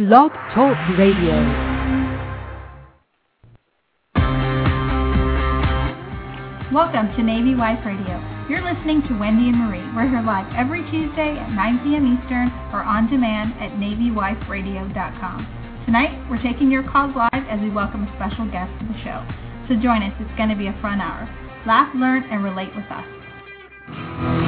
Blog Talk Radio. Welcome to Navy Wife Radio. You're listening to Wendy and Marie. We're here live every Tuesday at 9 p.m. Eastern or on demand at NavyWifeRadio.com. Tonight, we're taking your calls live as we welcome a special guest to the show. So join us. It's going to be a fun hour. Laugh, learn, and relate with us.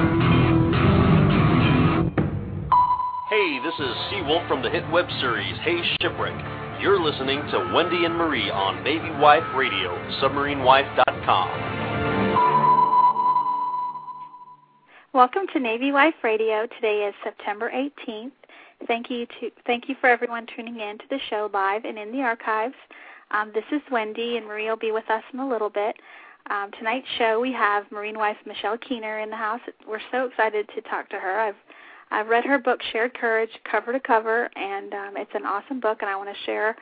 Hey, this is Seawolf from the hit web series Hey Shipwreck. You're listening to Wendy and Marie on Navy Wife Radio, submarinewife.com. Welcome to Navy Wife Radio. Today is September 18th. Thank you to thank you for everyone tuning in to the show live and in the archives. Um, this is Wendy, and Marie will be with us in a little bit. Um, tonight's show, we have Marine wife Michelle Keener in the house. We're so excited to talk to her. I've I've read her book, Shared Courage, cover to cover, and um, it's an awesome book, and I want to share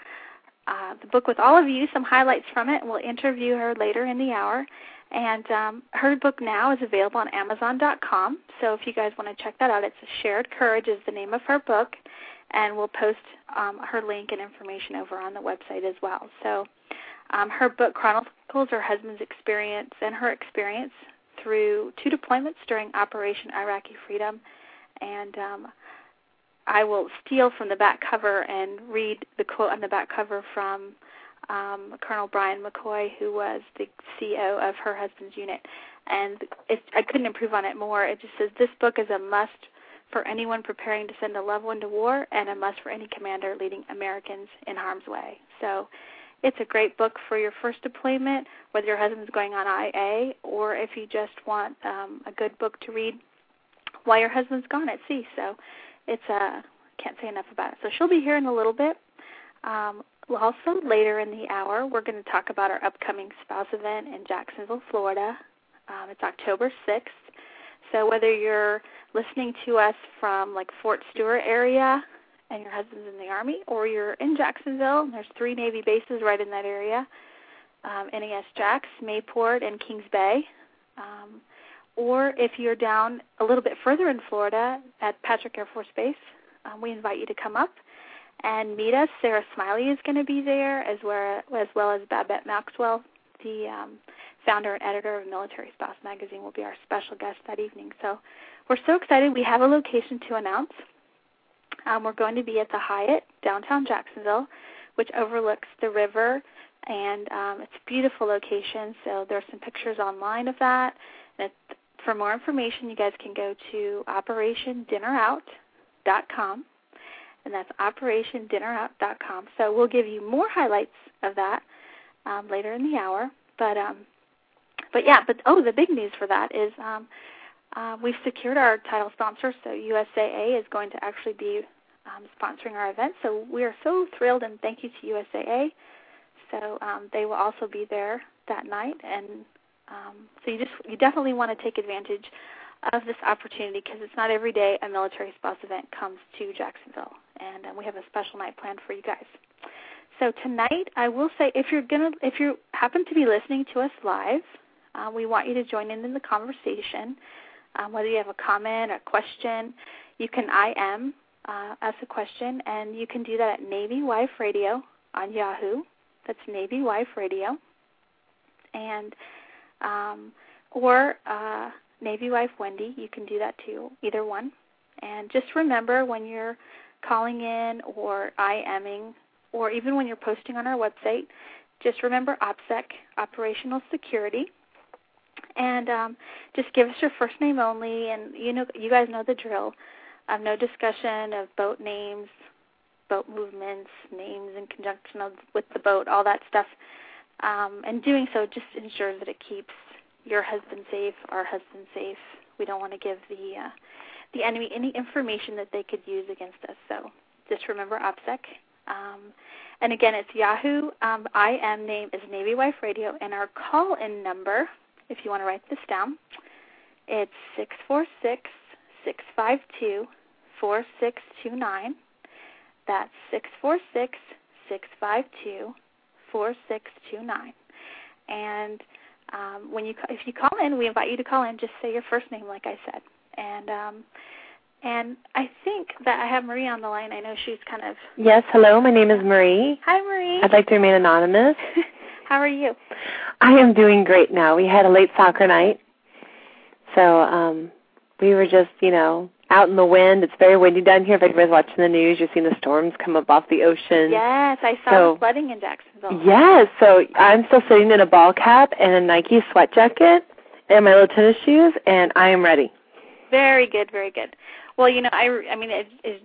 uh, the book with all of you, some highlights from it, we'll interview her later in the hour. And um, her book now is available on Amazon.com, so if you guys want to check that out, it's Shared Courage is the name of her book, and we'll post um, her link and information over on the website as well. So um, her book chronicles her husband's experience and her experience through two deployments during Operation Iraqi Freedom and um, I will steal from the back cover and read the quote on the back cover from um, Colonel Brian McCoy, who was the CEO of her husband's unit. And it, I couldn't improve on it more. It just says this book is a must for anyone preparing to send a loved one to war, and a must for any commander leading Americans in harm's way. So it's a great book for your first deployment, whether your husband's going on IA or if you just want um, a good book to read while your husband's gone at sea. So it's uh can't say enough about it. So she'll be here in a little bit. Um, also later in the hour, we're going to talk about our upcoming spouse event in Jacksonville, Florida. Um, it's October 6th. So whether you're listening to us from like Fort Stewart area and your husband's in the Army, or you're in Jacksonville, there's three Navy bases right in that area, um, NAS Jax, Mayport, and Kings Bay. Um, or if you're down a little bit further in Florida at Patrick Air Force Base, um, we invite you to come up and meet us. Sarah Smiley is going to be there, as well as, well as Babette Maxwell, the um, founder and editor of Military Spouse Magazine, will be our special guest that evening. So we're so excited. We have a location to announce. Um, we're going to be at the Hyatt downtown Jacksonville, which overlooks the river, and um, it's a beautiful location. So there's some pictures online of that. And for more information, you guys can go to operationdinnerout.com, and that's operationdinnerout.com. So we'll give you more highlights of that um, later in the hour. But um, but yeah, but oh, the big news for that is um, uh, we've secured our title sponsor. So USAA is going to actually be um, sponsoring our event. So we are so thrilled and thank you to USAA. So um, they will also be there that night and um, so you just you definitely want to take advantage of this opportunity because it's not every day a military spouse event comes to Jacksonville, and um, we have a special night planned for you guys. So tonight, I will say if you're gonna if you happen to be listening to us live, uh, we want you to join in in the conversation. Um, whether you have a comment, or a question, you can IM uh, us a question, and you can do that at Navy Wife Radio on Yahoo. That's Navy Wife Radio, and um, or uh, Navy Wife Wendy. You can do that too, either one. And just remember when you're calling in or IMing or even when you're posting on our website, just remember OPSEC, Operational Security, and um, just give us your first name only. And you know, you guys know the drill. Um, no discussion of boat names, boat movements, names in conjunction of, with the boat, all that stuff um, and doing so just ensures that it keeps your husband safe, our husband safe. We don't want to give the uh, the enemy any information that they could use against us. So just remember OPSEC. Um, and again, it's Yahoo. Um, I am name is Navy Wife Radio, and our call-in number, if you want to write this down, it's six four six six five two four six two nine. That's six four six six five two 4629. And um, when you if you call in, we invite you to call in. Just say your first name, like I said, and um, And I think that I have Marie on the line. I know she's kind of. Yes, hello. My name is Marie. Hi, Marie. I'd like to remain anonymous. How are you? I am doing great now. We had a late soccer night. So, um we were just, you know, out in the wind. It's very windy down here. If anybody's watching the news, you're seeing the storms come up off the ocean. Yes, I saw So- the flooding in Jacksonville. Yes, so I'm still sitting in a ball cap and a Nike sweat jacket and my little tennis shoes, and I am ready. Very good, very good. Well, you know, I, I mean,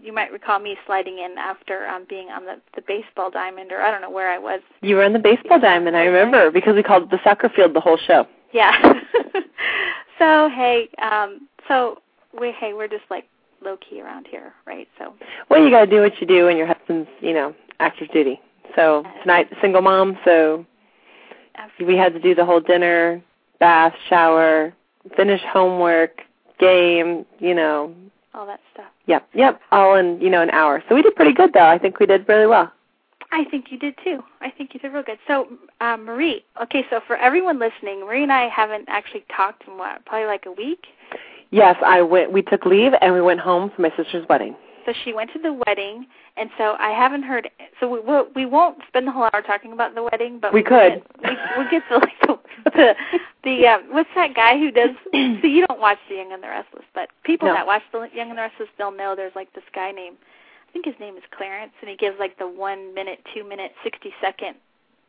you might recall me sliding in after um, being on the the baseball diamond, or I don't know where I was. You were on the baseball diamond, I remember, because we called it the soccer field the whole show. Yeah. so hey, um, so we hey, we're just like low key around here, right? So Well, you got to do what you do and your husband's, you know, active duty. So tonight, single mom, so we had to do the whole dinner, bath, shower, finish homework, game, you know, all that stuff. yep, yep, all in, you know, an hour. So we did pretty good though. I think we did really well. I think you did too. I think you did real good. So, um, Marie, okay, so for everyone listening, Marie and I haven't actually talked in what, probably like a week. Yes, I went we took leave and we went home for my sister's wedding. So she went to the wedding, and so I haven't heard. So we we'll, we won't spend the whole hour talking about the wedding, but We could. Get, we we'll get to like the the, the uh, what's that guy who does? so you don't watch The Young and the Restless, but people No. that watch The Young and the Restless, they'll know there's like this guy named I think his name is Clarence, and he gives like the one minute, two minute, sixty second,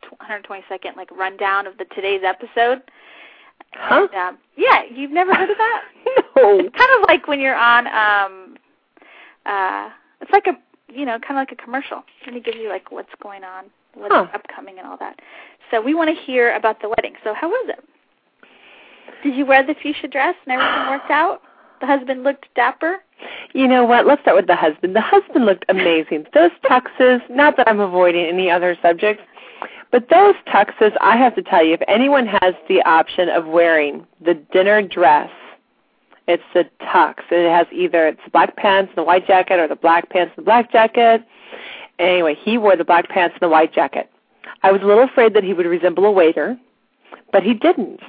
tw- 120 second like rundown of the today's episode. Huh? And, um, yeah, you've never heard of that? No. It's kind of like when you're on um uh it's like a you know, kind of like a commercial. And he gives you like what's going on, what's Huh. upcoming and all that. So we want to hear about the wedding. So how was it? Did you wear the fuchsia dress and everything worked out? The husband looked dapper? You know what? Let's start with the husband. The husband looked amazing. Those tuxes, not that I'm avoiding any other subjects, but those tuxes, I have to tell you, if anyone has the option of wearing the dinner dress, it's the tux. It has either it's black pants and the white jacket or the black pants and the black jacket. Anyway, he wore the black pants and the white jacket. I was a little afraid that he would resemble a waiter, but he didn't.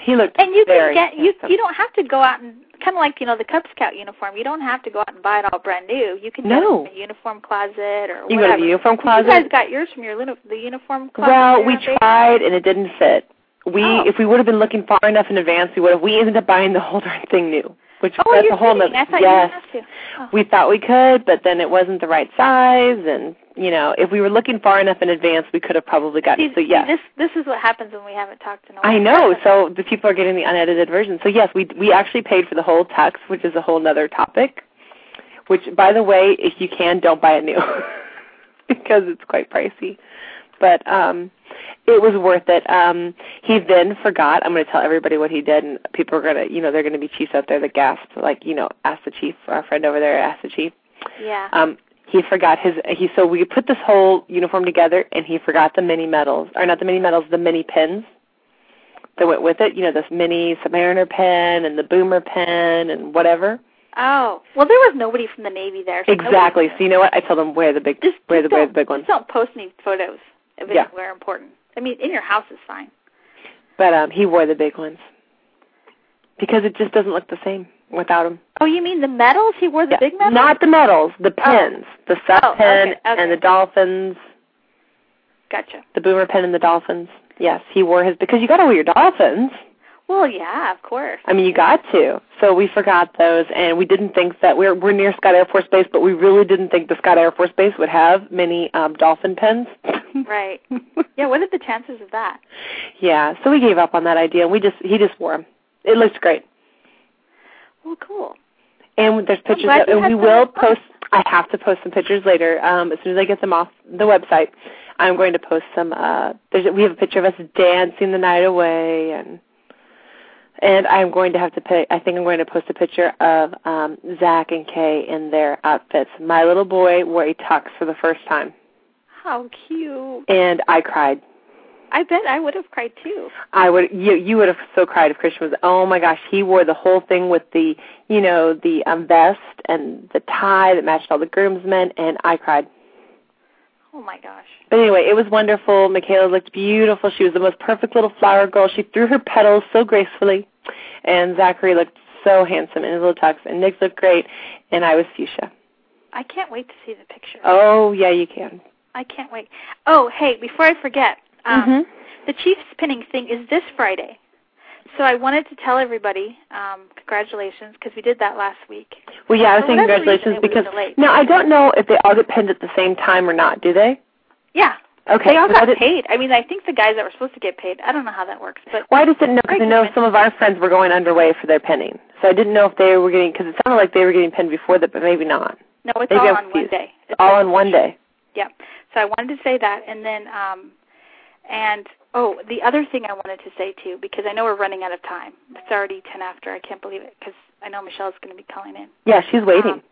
He looked And you very can get you handsome. you don't have to go out and kind of like, you know, the Cub Scout uniform. You don't have to go out and buy it all brand new. You can get No. it from a uniform closet or You go whatever. to the uniform closet. You guys got yours from your the uniform closet. Well, we tried and it didn't fit. We Oh. if we would have been looking far enough in advance, we would have. We ended up buying the whole darn thing new, which Oh, that's a whole kidding. nother. I thought yes, you have to. Oh. we thought we could, but then it wasn't the right size, and you know, if we were looking far enough in advance, we could have probably gotten See, it. So yes, this this is what happens when we haven't talked in a while. I know. So the people are getting the unedited version. So yes, we we actually paid for the whole text, which is a whole other topic. Which, by the way, if you can, don't buy it new because it's quite pricey. But um it was worth it. Um he then forgot. I'm going to tell everybody what he did, and people are going to, you know, they're going to be chiefs out there that gasped, like, you know, ask the chief. Our friend over there asked the chief. yeah. Um, he forgot his. He so we put this whole uniform together, and he forgot the mini medals, or not the mini medals, the mini pins that went with it. You know, this mini Submariner pen and the Boomer pen and whatever. oh, well, there was nobody from the Navy there. So Exactly. So you know what? I told him wear the big, Just, wear the just wear don't, the big ones. Just don't post any photos of Yeah. anywhere important. I mean, in your house is fine. But um, he wore the big ones because it just doesn't look the same without them. Oh, you mean the medals? He wore the Yeah. big medals? Not the medals, the pins, the sub Oh, pen okay, okay. and the dolphins, Gotcha. the Boomer pin and the dolphins. Yes, he wore his because you got to wear your dolphins. Well, yeah, of course. I mean, you got to. So we forgot those, and we didn't think that we're we're near Scott Air Force Base, but we really didn't think the Scott Air Force Base would have many um, dolphin pens. Right. Yeah, what are the chances of that? yeah. So we gave up on that idea. and We just he just wore them. It looks great, Well, cool. and there's pictures, of, and we will post. I have to post some pictures later. Um, as soon as I get them off the website, I'm going to post some. Uh, there's we have a picture of us dancing the night away, and and I'm going to have to pay. I think I'm going to post a picture of um, Zach and Kay in their outfits. My little boy wore a tux for the first time, How cute. and I cried. I bet I would have cried too. I would you you would have so cried if Christian was oh my gosh he wore the whole thing with the you know the um, vest and the tie that matched all the groomsmen and I cried. Oh my gosh. But anyway, it was wonderful. Michaela looked beautiful. She was the most perfect little flower girl. She threw her petals so gracefully, and Zachary looked so handsome in his little tux, and Nick looked great, and I was fuchsia. I can't wait to see the picture. Oh yeah, you can. I can't wait. Oh, hey, before I forget, um, mm-hmm. the Chiefs pinning thing is this Friday. So I wanted to tell everybody um, congratulations because we did that last week. Well, yeah, I was saying congratulations because now I don't know if they all get pinned at the same time or not. Do they? Yeah, Okay. they all got paid. I mean, I think the guys that were supposed to get paid. I don't know how that works, but Well, I just didn't know because I know some of our friends were going underway for their pinning, so I didn't know if they were getting because it sounded like they were getting pinned before that, but maybe not. no, it's Maybe all I'm on one day. It's all on one day. Yeah. So I wanted to say that, and then um, and oh, the other thing I wanted to say too, because I know we're running out of time. It's already ten after. I can't believe it because I know Michelle's going to be calling in. Yeah, she's waiting.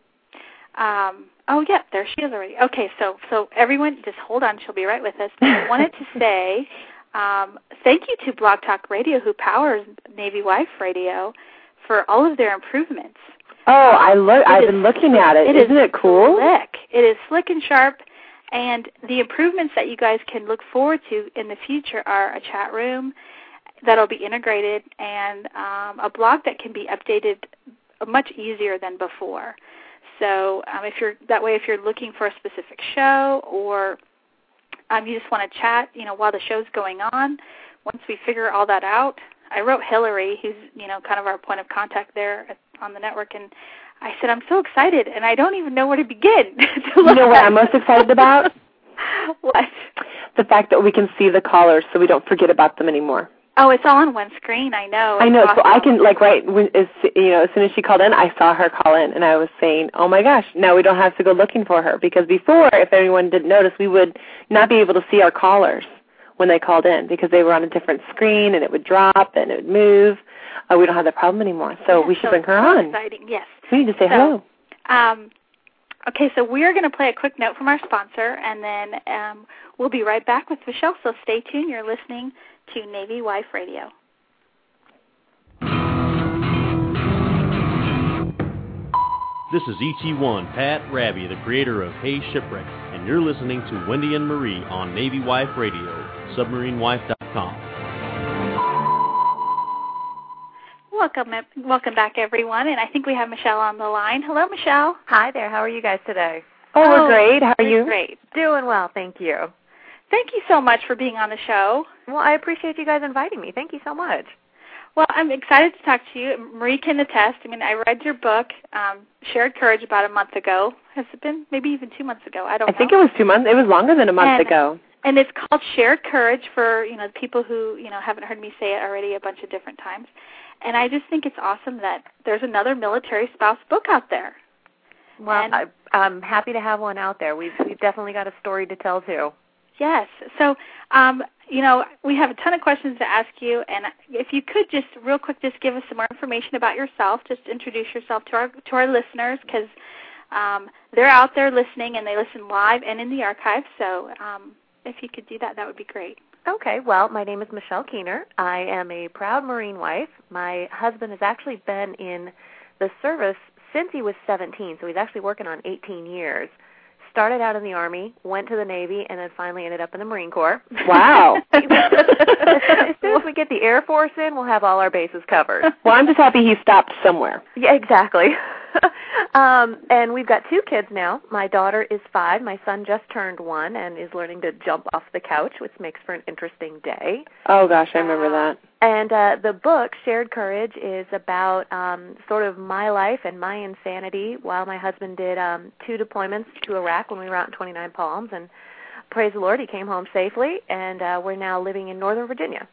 Um, um, oh yeah, there she is already. Okay, so so everyone, just hold on. She'll be right with us. I wanted to say um, thank you to Blog Talk Radio, who powers Navy Wife Radio, for all of their improvements. oh, I look. I've is been looking at it. It is Isn't it cool? Slick. It is slick and sharp. And the improvements that you guys can look forward to in the future are a chat room that'll be integrated and um, a blog that can be updated much easier than before. So um, if you're that way, if you're looking for a specific show or um, you just want to chat, you know, while the show's going on, once we figure all that out, I wrote Hillary, who's you know kind of our point of contact there on the network, and I said I'm so excited, and I don't even know where to begin. to You know what. I'm most excited about? what? The fact that we can see the callers, so we don't forget about them anymore. Oh, it's all on one screen. I know. I know, It's so I can like right when as you know as soon as she called in, I saw her call in, and I was saying, "Oh my gosh, now we don't have to go looking for her." Because before, if anyone didn't notice, we would not be able to see our callers when they called in because they were on a different screen and it would drop and it would move. Uh, we don't have that problem anymore, so Yeah, we should so bring her on. Exciting. Yes. We need to say So- hello. Um, okay, so we're going to play a quick note from our sponsor, and then um, we'll be right back with Michelle. So stay tuned. You're listening to Navy Wife Radio. This is ET1 Pat Rabby, the creator of Hey Shipwreck, and you're listening to Wendy and Marie on Navy Wife Radio, submarinewife.com. Welcome, welcome back, everyone. And I think we have Michelle on the line. Hello, Michelle. Hi there. How are you guys today? Oh, Oh, we're great. How are you? Great. Doing well, thank you. Thank you so much for being on the show. Well, I appreciate you guys inviting me. Thank you so much. Well, I'm excited to talk to you. Marie can attest. I mean, I read your book, um, Shared Courage, about a month ago. Has it been maybe even two months ago? I don't know. I know. think it was two months. It was longer than a month And- ago. and it's called Shared Courage for you know people who you know haven't heard me say it already a bunch of different times. And I just think it's awesome that there's another military spouse book out there. Well, And- I, I'm happy to have one out there. We've we've definitely got a story to tell too. Yes. So, um, you know, we have a ton of questions to ask you, and if you could just real quick, just give us some more information about yourself. Just introduce yourself to our to our listeners because um, they're out there listening and they listen live and in the archive. So, um, if you could do that, that would be great. Okay, well, my name is Michelle Keener. I am a proud Marine wife. My husband has actually been in the service since he was 17, so he's actually working on 18 years. Started out in the Army, went to the Navy, and then finally ended up in the Marine Corps. Wow. as soon as we get the Air Force in, we'll have all our bases covered. Well, I'm just happy he stopped somewhere. Yeah, exactly. um, and we've got two kids now. My daughter is five. My son just turned one and is learning to jump off the couch, which makes for an interesting day. Oh gosh, I remember that. And uh, the book, Shared Courage, is about um, sort of my life and my insanity while my husband did um, two deployments to Iraq when we were out in 29 Palms. And praise the Lord, he came home safely, and uh, we're now living in Northern Virginia.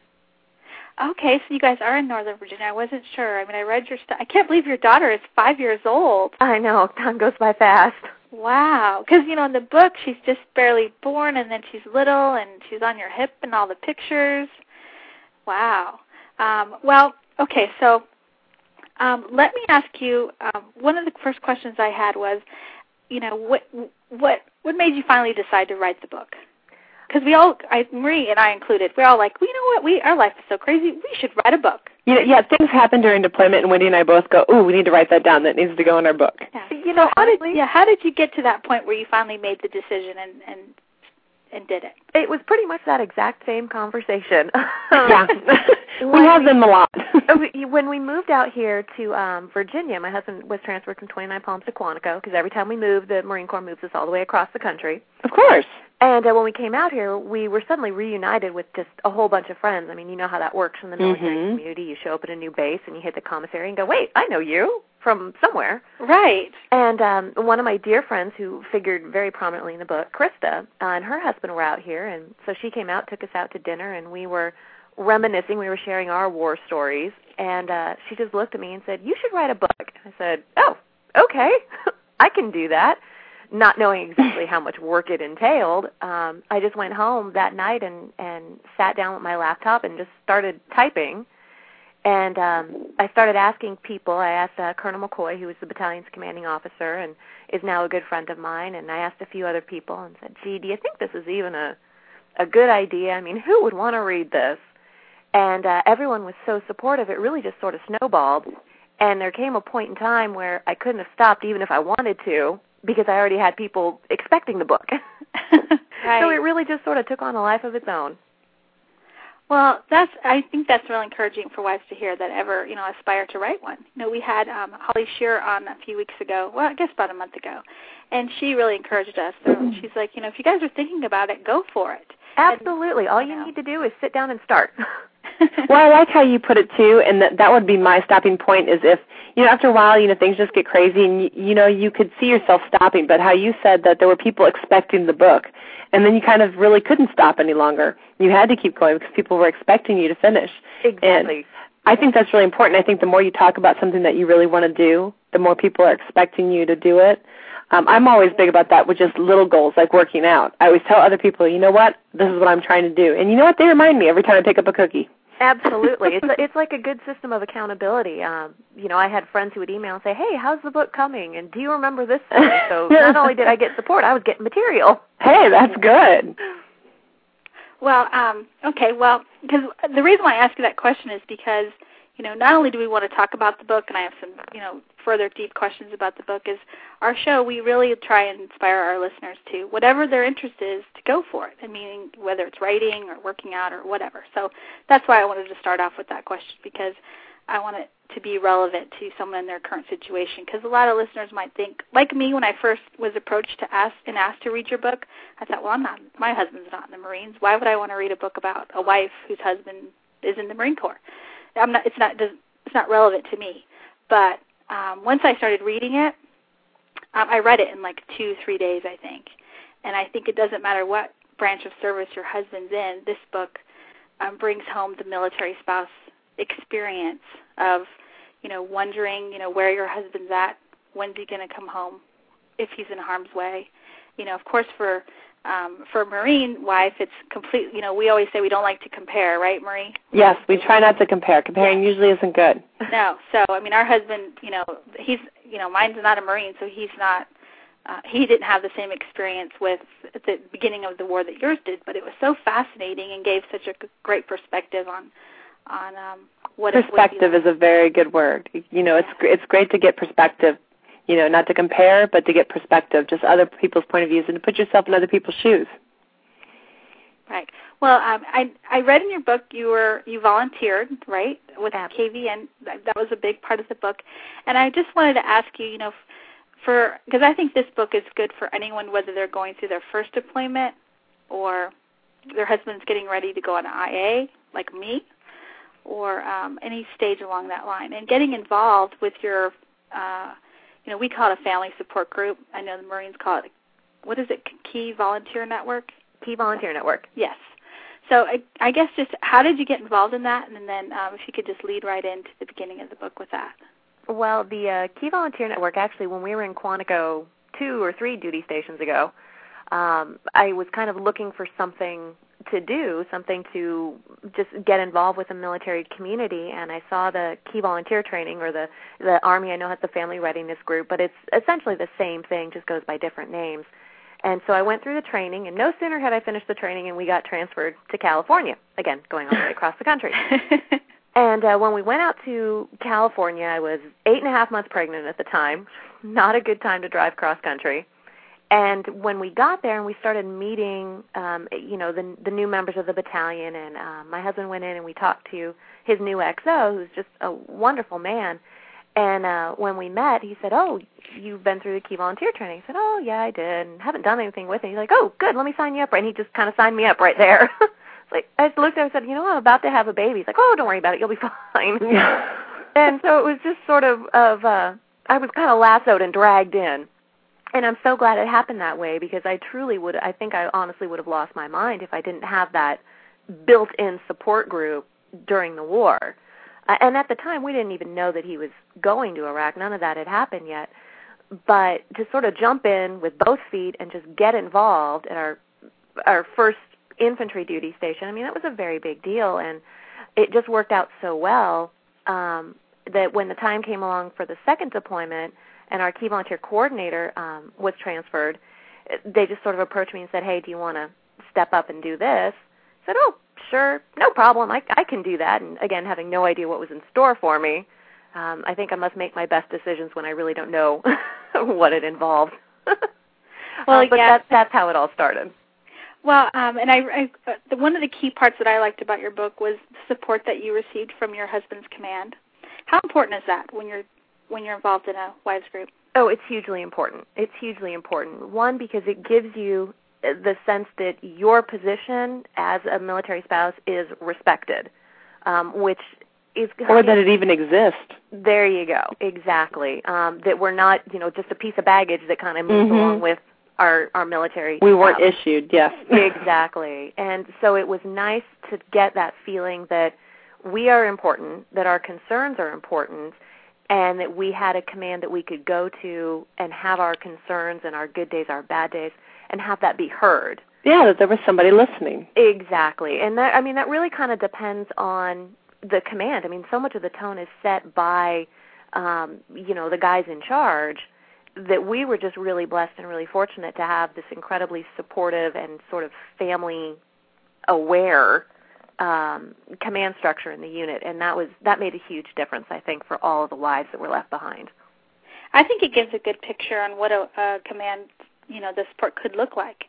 Okay, so you guys are in Northern Virginia. I wasn't sure. I mean, I read your stuff. I can't believe your daughter is five years old. I know, time goes by fast. Wow, because you know in the book she's just barely born, and then she's little, and she's on your hip and all the pictures. Wow. Um, well, okay, so um, let me ask you. Um, one of the first questions I had was, you know, what what what made you finally decide to write the book? Because we all, I, Marie and I included, we're all like, well, you know what? We our life is so crazy. We should write a book. You know, yeah, things happen during deployment, and Wendy and I both go, "Ooh, we need to write that down. That needs to go in our book." Yeah. You know, how did honestly- yeah? How did you get to that point where you finally made the decision and and and did it? It was pretty much that exact same conversation. Yeah, we have them a lot. when we moved out here to um Virginia, my husband was transferred from 29 Palms to Quantico because every time we move, the Marine Corps moves us all the way across the country. Of course. And uh, when we came out here, we were suddenly reunited with just a whole bunch of friends. I mean, you know how that works in the military Mhm. community. You show up at a new base and you hit the commissary and go, "Wait, I know you from somewhere." Right. And um one of my dear friends who figured very prominently in the book, Krista, uh, and her husband were out here, and so she came out, took us out to dinner, and we were reminiscing. We were sharing our war stories, and uh she just looked at me and said, "You should write a book." I said, "Oh, okay, I can do that." Not knowing exactly how much work it entailed, um, I just went home that night and and sat down with my laptop and just started typing. And um, I started asking people. I asked uh, Colonel McCoy, who was the battalion's commanding officer and is now a good friend of mine, and I asked a few other people and said, "Gee, do you think this is even a a good idea? I mean, who would want to read this?" And uh, everyone was so supportive. It really just sort of snowballed. And there came a point in time where I couldn't have stopped even if I wanted to because I already had people expecting the book. Right. So it really just sort of took on a life of its own. Well, that's I think that's really encouraging for wives to hear that ever you know aspire to write one. You know, we had um, Holly Shear on a few weeks ago. Well, I guess about a month ago, and she really encouraged us. So she's like, you know, if you guys are thinking about it, go for it. Absolutely. All you you know. need to do is sit down and start. well, I like how you put it too, and that that would be my stopping point. Is if you know after a while, you know things just get crazy, and you, you know you could see yourself stopping. But how you said that there were people expecting the book, and then you kind of really couldn't stop any longer. You had to keep going because people were expecting you to finish. exactly. I think that's really important. I think the more you talk about something that you really want to do, the more people are expecting you to do it. Um, I'm always big about that with just little goals like working out. I always tell other people, you know what, this is what I'm trying to do, and you know what, they remind me every time I pick up a cookie. Absolutely. It's it's like a good system of accountability. Um, you know, I had friends who would email and say, "Hey, how's the book coming? And do you remember this?" Story? So not only did I get support, I was getting material. Hey, that's good. Well, um, okay, well, because the reason why I ask you that question is because, you know, not only do we want to talk about the book, and I have some, you know, further deep questions about the book, is our show, we really try and inspire our listeners to, whatever their interest is, to go for it. I mean, whether it's writing or working out or whatever. So that's why I wanted to start off with that question, because I want it to be relevant to someone in their current situation. Because a lot of listeners might think, like me, when I first was approached to ask and asked to read your book, I thought, well, I'm not. My husband's not in the Marines. Why would I want to read a book about a wife whose husband is in the Marine Corps? I'm not. It's not. It's not relevant to me. But um, once I started reading it, um, I read it in like two, three days, I think. And I think it doesn't matter what branch of service your husband's in. This book um, brings home the military spouse experience of, you know, wondering, you know, where your husband's at, when's he going to come home, if he's in harm's way. You know, of course, for um, for Marine wife, it's complete. You know, we always say we don't like to compare, right, Marie? Yes, we try not to compare. Comparing usually isn't good. No. So, I mean, our husband, you know, he's, you know, mine's not a Marine, so he's not. Uh, he didn't have the same experience with at the beginning of the war that yours did, but it was so fascinating and gave such a great perspective on on um, what it would be Perspective like. is a very good word. You know, it's it's great to get perspective. You know, not to compare, but to get perspective, just other people's point of views, and to put yourself in other people's shoes. Right. Well, um, I I read in your book you were you volunteered right with KVN. That, that was a big part of the book, and I just wanted to ask you, you know, for because I think this book is good for anyone whether they're going through their first deployment or their husband's getting ready to go on IA, like me, or um, any stage along that line, and getting involved with your, uh, you know, we call it a family support group. I know the Marines call it, what is it, Key Volunteer Network? Key Volunteer Network. Yes. So I, I guess just how did you get involved in that, and then um, if you could just lead right into the beginning of the book with that. Well, the uh, Key Volunteer Network, actually, when we were in Quantico two or three duty stations ago, um, I was kind of looking for something to do, something to just get involved with the military community, and I saw the Key Volunteer Training, or the the Army. I know has the Family Readiness Group, but it's essentially the same thing, just goes by different names. And so I went through the training, and no sooner had I finished the training, and we got transferred to California. Again, going all the way across the country. And uh, when we went out to California, I was eight and a half months pregnant at the time. Not a good time to drive cross country. And when we got there and we started meeting, um, you know, the the new members of the battalion, and um, my husband went in and we talked to his new XO, who's just a wonderful man. And uh, when we met, he said, "Oh, you've been through the key volunteer training." I said, "Oh, yeah, I did. And haven't done anything with it." He's like, "Oh, good. Let me sign you up." And he just kind of signed me up right there. like I just looked at him and said, "You know, I'm about to have a baby." He's like, "Oh, don't worry about it. You'll be fine." and so it was just sort of of uh I was kind of lassoed and dragged in and I'm so glad it happened that way because I truly would I think I honestly would have lost my mind if I didn't have that built-in support group during the war. Uh, and at the time we didn't even know that he was going to Iraq. None of that had happened yet. But to sort of jump in with both feet and just get involved at our our first infantry duty station, I mean that was a very big deal and it just worked out so well um that when the time came along for the second deployment, and our key volunteer coordinator um, was transferred, they just sort of approached me and said, "Hey, do you want to step up and do this?" I said, "Oh, sure, no problem. I I can do that." And again, having no idea what was in store for me, um, I think I must make my best decisions when I really don't know what it involved. well, uh, but yeah. that's that's how it all started. Well, um, and I, I the, one of the key parts that I liked about your book was the support that you received from your husband's command. How important is that when you're when you're involved in a wives group? Oh, it's hugely important. It's hugely important. One because it gives you the sense that your position as a military spouse is respected, um, which is or that it even exists. There you go. Exactly. Um, that we're not, you know, just a piece of baggage that kind of moves mm-hmm. along with our our military. We weren't issued. Yes. exactly. And so it was nice to get that feeling that we are important, that our concerns are important, and that we had a command that we could go to and have our concerns and our good days, our bad days, and have that be heard. Yeah, that there was somebody listening. Exactly. And that I mean that really kind of depends on the command. I mean, so much of the tone is set by um, you know, the guys in charge that we were just really blessed and really fortunate to have this incredibly supportive and sort of family aware um, command structure in the unit, and that was that made a huge difference, I think, for all of the wives that were left behind. I think it gives a good picture on what a, a command, you know, the support could look like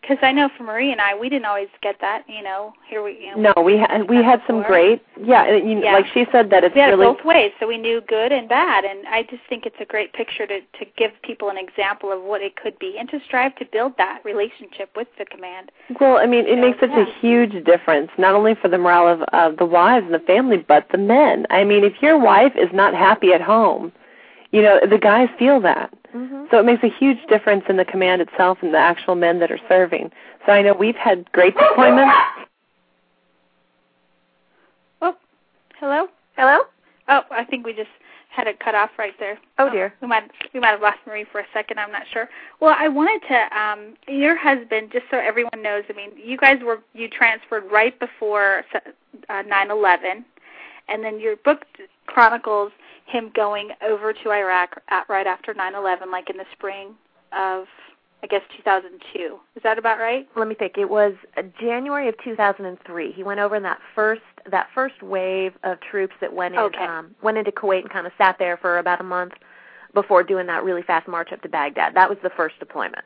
because I know for Marie and I, we didn't always get that. You know, here we. You know, no, we had we had some great. Yeah, you, yeah, like she said that it's yeah, really both ways. So we knew good and bad, and I just think it's a great picture to to give people an example of what it could be, and to strive to build that relationship with the command. Well, I mean, it so, makes such yeah. a huge difference, not only for the morale of of the wives and the family, but the men. I mean, if your wife is not happy at home, you know, the guys feel that. Mm-hmm. So it makes a huge difference in the command itself and the actual men that are serving. So I know we've had great deployments. Oh, hello? Hello? Oh, I think we just had it cut off right there. Oh dear. we might we might have lost Marie for a second. I'm not sure. Well, I wanted to. Um, your husband, just so everyone knows. I mean, you guys were you transferred right before uh, 9/11, and then your book chronicles him going over to Iraq at, right after 9/11, like in the spring of I guess 2002. Is that about right? Let me think. It was uh, January of 2003. He went over in that first that first wave of troops that went in, okay. um, went into Kuwait and kind of sat there for about a month before doing that really fast march up to Baghdad. That was the first deployment.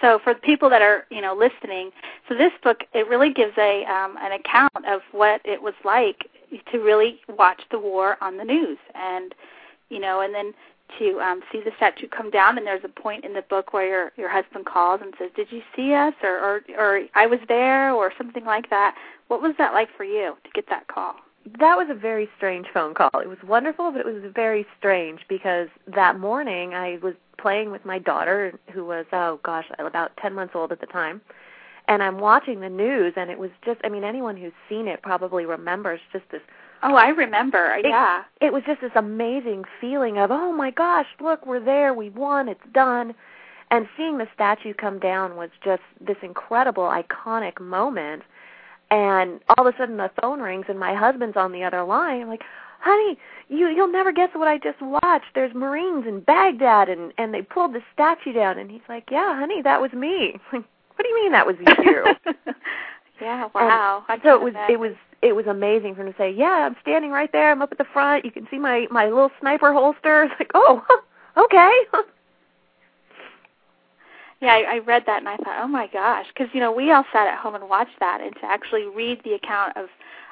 So for the people that are you know listening, so this book it really gives a um, an account of what it was like to really watch the war on the news. And you know and then to um see the statue come down and there's a point in the book where your your husband calls and says did you see us? or or or i was there or something like that. What was that like for you to get that call? That was a very strange phone call. It was wonderful but it was very strange because that morning i was playing with my daughter who was oh gosh about 10 months old at the time and I'm watching the news, and it was just, I mean, anyone who's seen it probably remembers just this. Oh, I remember. It, yeah. It was just this amazing feeling of, oh my gosh, look, we're there, we won, it's done. And seeing the statue come down was just this incredible, iconic moment. And all of a sudden the phone rings, and my husband's on the other line. I'm like, honey, you you'll never guess what I just watched. There's Marines in Baghdad and and they pulled the statue down and he's like, Yeah, honey, that was me. What do you mean that was you? yeah, um, wow. And so it was it was it was amazing for him to say, "Yeah, I'm standing right there. I'm up at the front. You can see my my little sniper holster." It's like, "Oh, okay." Yeah, I, I read that and I thought, oh my gosh, because you know we all sat at home and watched that, and to actually read the account of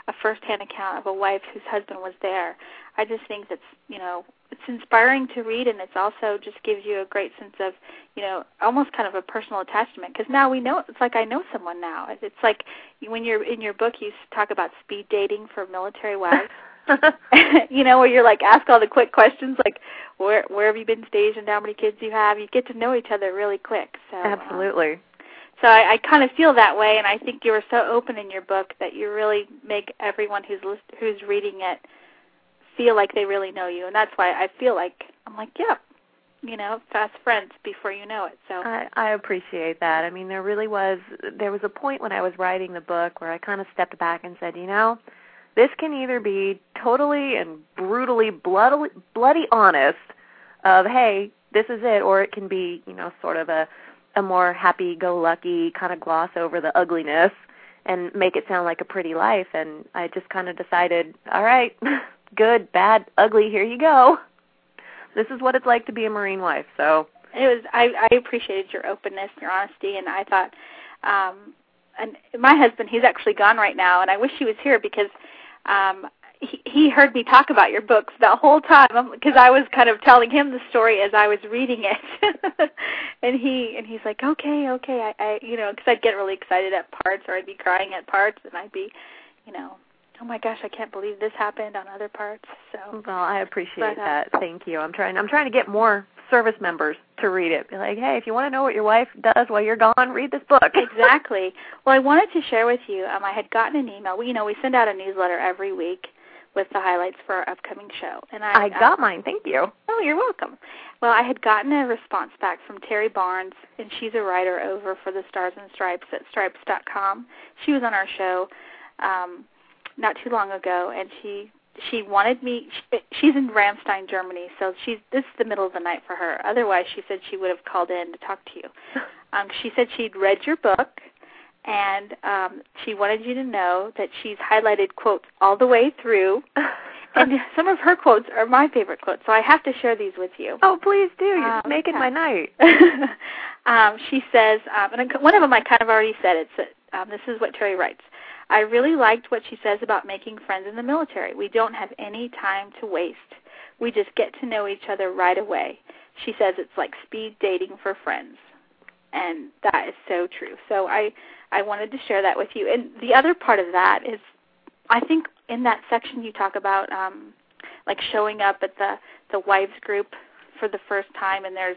a first-hand account of a wife whose husband was there, I just think that's you know it's inspiring to read, and it's also just gives you a great sense of you know almost kind of a personal attachment because now we know it's like I know someone now. It's like when you're in your book you talk about speed dating for military wives. you know, where you're like ask all the quick questions like where where have you been stationed, how many kids you have. You get to know each other really quick. So um, absolutely. Um, so I, I kind of feel that way, and I think you were so open in your book that you really make everyone who's list, who's reading it feel like they really know you, and that's why I feel like I'm like, yeah, you know, fast friends before you know it. So I, I appreciate that. I mean, there really was there was a point when I was writing the book where I kind of stepped back and said, you know, this can either be totally and brutally bloody, bloody honest of, hey, this is it, or it can be, you know, sort of a, a more happy-go-lucky kind of gloss over the ugliness and make it sound like a pretty life. And I just kind of decided, all right, good, bad, ugly, here you go. This is what it's like to be a Marine wife. So it was. I, I appreciated your openness, your honesty, and I thought, um, and my husband, he's actually gone right now, and I wish he was here because um, he, he heard me talk about your books the whole time because I was kind of telling him the story as I was reading it, and he and he's like, okay, okay, I, I you know, because I'd get really excited at parts or I'd be crying at parts, and I'd be, you know, oh my gosh, I can't believe this happened on other parts. So well, I appreciate but, uh, that. Thank you. I'm trying. I'm trying to get more service members to read it. Be like, hey, if you want to know what your wife does while you're gone, read this book. exactly. Well, I wanted to share with you. Um, I had gotten an email. We, you know, we send out a newsletter every week with the highlights for our upcoming show. And I, I got uh, mine. Thank you. Oh, you're welcome. Well, I had gotten a response back from Terri Barnes, and she's a writer over for the Stars and Stripes at stripes.com. She was on our show um, not too long ago, and she she wanted me. She, she's in Ramstein, Germany, so she's this is the middle of the night for her. Otherwise, she said she would have called in to talk to you. Um, she said she'd read your book, and um, she wanted you to know that she's highlighted quotes all the way through. and some of her quotes are my favorite quotes, so I have to share these with you. Oh, please do! You're um, making yeah. my night. um, she says, um, and one of them I kind of already said. It's um, this is what Terri writes. I really liked what she says about making friends in the military. We don't have any time to waste. We just get to know each other right away. She says it's like speed dating for friends. And that is so true. So I I wanted to share that with you. And the other part of that is I think in that section you talk about um like showing up at the the wives group for the first time and there's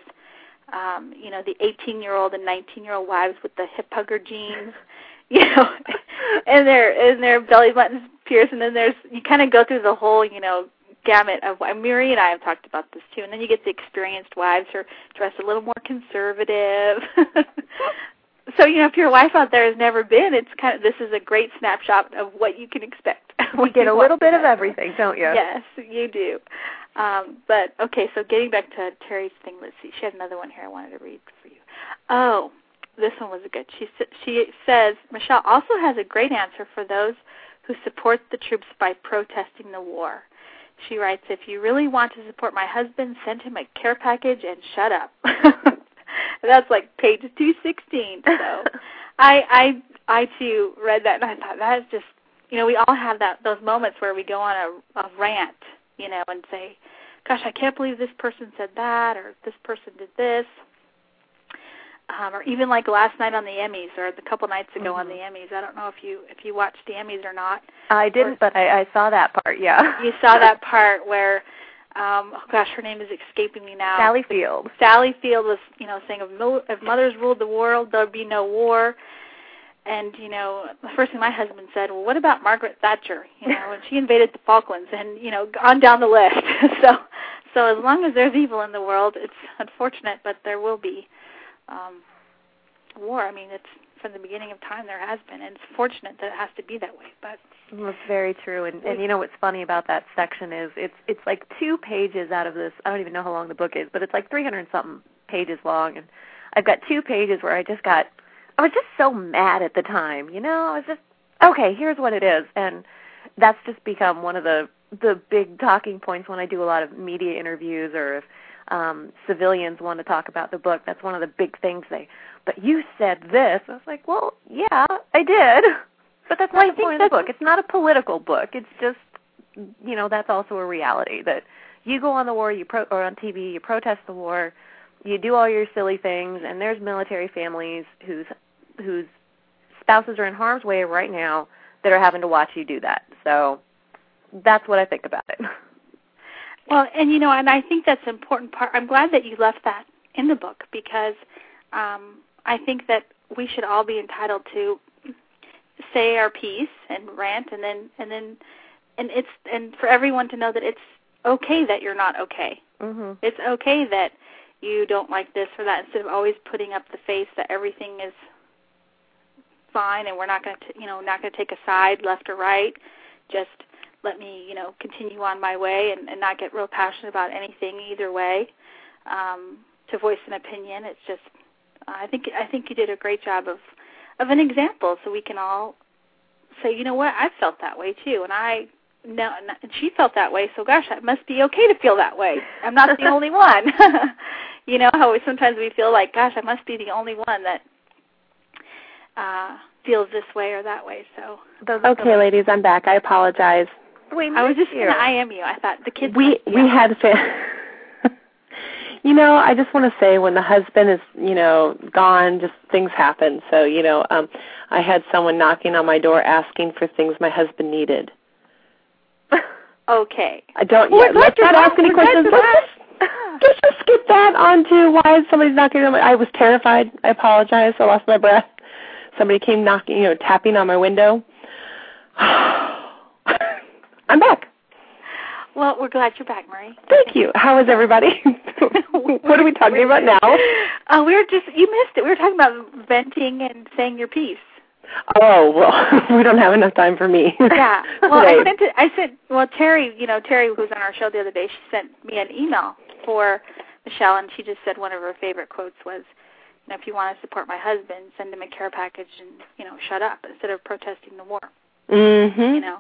um you know the 18 year old and 19 year old wives with the hip hugger jeans you know, and their and their belly buttons pierced, and then there's you kind of go through the whole you know gamut of Marie and I have talked about this too, and then you get the experienced wives who are dressed a little more conservative. so you know, if your wife out there has never been, it's kind of this is a great snapshot of what you can expect. we get a little bit of everything, don't you? Yes, you do. Um, but okay, so getting back to Terri's thing, let's see. She had another one here I wanted to read for you. Oh, this one was good. She she says Michelle also has a great answer for those who support the troops by protesting the war. She writes, "If you really want to support my husband, send him a care package and shut up." That's like page 216. So I I I too read that and I thought that is just you know we all have that those moments where we go on a, a rant you know and say, "Gosh, I can't believe this person said that," or "This person did this." um, or even like last night on the Emmys or the couple nights ago mm-hmm. on the Emmys. I don't know if you if you watched the Emmys or not. I didn't, or, but I, I saw that part. Yeah, you saw that part where, um, oh gosh, her name is escaping me now. Sally Field. Sally Field was, you know, saying if, mil- if mothers ruled the world, there'd be no war. And you know, the first thing my husband said, well, what about Margaret Thatcher? You know, when she invaded the Falklands, and you know, on down the list. so, so as long as there's evil in the world, it's unfortunate, but there will be um, war. I mean, it's from the beginning of time there has been, and it's fortunate that it has to be that way. But that's very true. And and you know what's funny about that section is it's it's like two pages out of this. I don't even know how long the book is, but it's like 300 something pages long, and I've got two pages where I just got I was just so mad at the time. You know, I was just okay. Here's what it is, and that's just become one of the the big talking points when I do a lot of media interviews or if um civilians want to talk about the book, that's one of the big things they but you said this. I was like, Well, yeah, I did. But that's not well, the point of the book. It's not a political book. It's just you know, that's also a reality that you go on the war, you pro or on TV, you protest the war, you do all your silly things and there's military families whose whose spouses are in harm's way right now that are having to watch you do that. So that's what I think about it. Well, and you know, and I think that's an important part. I'm glad that you left that in the book because um, I think that we should all be entitled to say our piece and rant, and then and then and it's and for everyone to know that it's okay that you're not okay. Mm-hmm. It's okay that you don't like this or that instead of always putting up the face that everything is fine and we're not going to you know not going to take a side left or right just let me you know continue on my way and, and not get real passionate about anything either way um, to voice an opinion it's just i think i think you did a great job of of an example so we can all say you know what? I felt that way too. And i no and she felt that way so gosh it must be okay to feel that way. I'm not the only one. You know how we, sometimes we feel like gosh i must be the only one that uh feels this way or that way. So okay ladies i'm back. I apologize. We I was just you. going to IM you. I thought the kids. We we had fa- You know, I just want to say when the husband is, you know, gone, just things happen. So, you know, um I had someone knocking on my door asking for things my husband needed. okay. I don't Well, yet. Let's not ask any questions. Let's just, let's just skip that on to why somebody's knocking on my I was terrified. I apologize. I lost my breath. Somebody came knocking, you know, tapping on my window. I'm back. Well, we're glad you're back, Marie. Thank you. How is everybody? what are we talking about now? Uh, we were just you missed it. We were talking about venting and saying your piece. Oh well, we don't have enough time for me. Yeah. Well. I sent it. I sent. Well, Terri, you know Terri, who was on our show the other day, she sent me an email for Michelle, and she just said one of her favorite quotes was, "You know, if you want to support my husband, send him a care package and you know shut up instead of protesting the war." Mm-hmm. You know.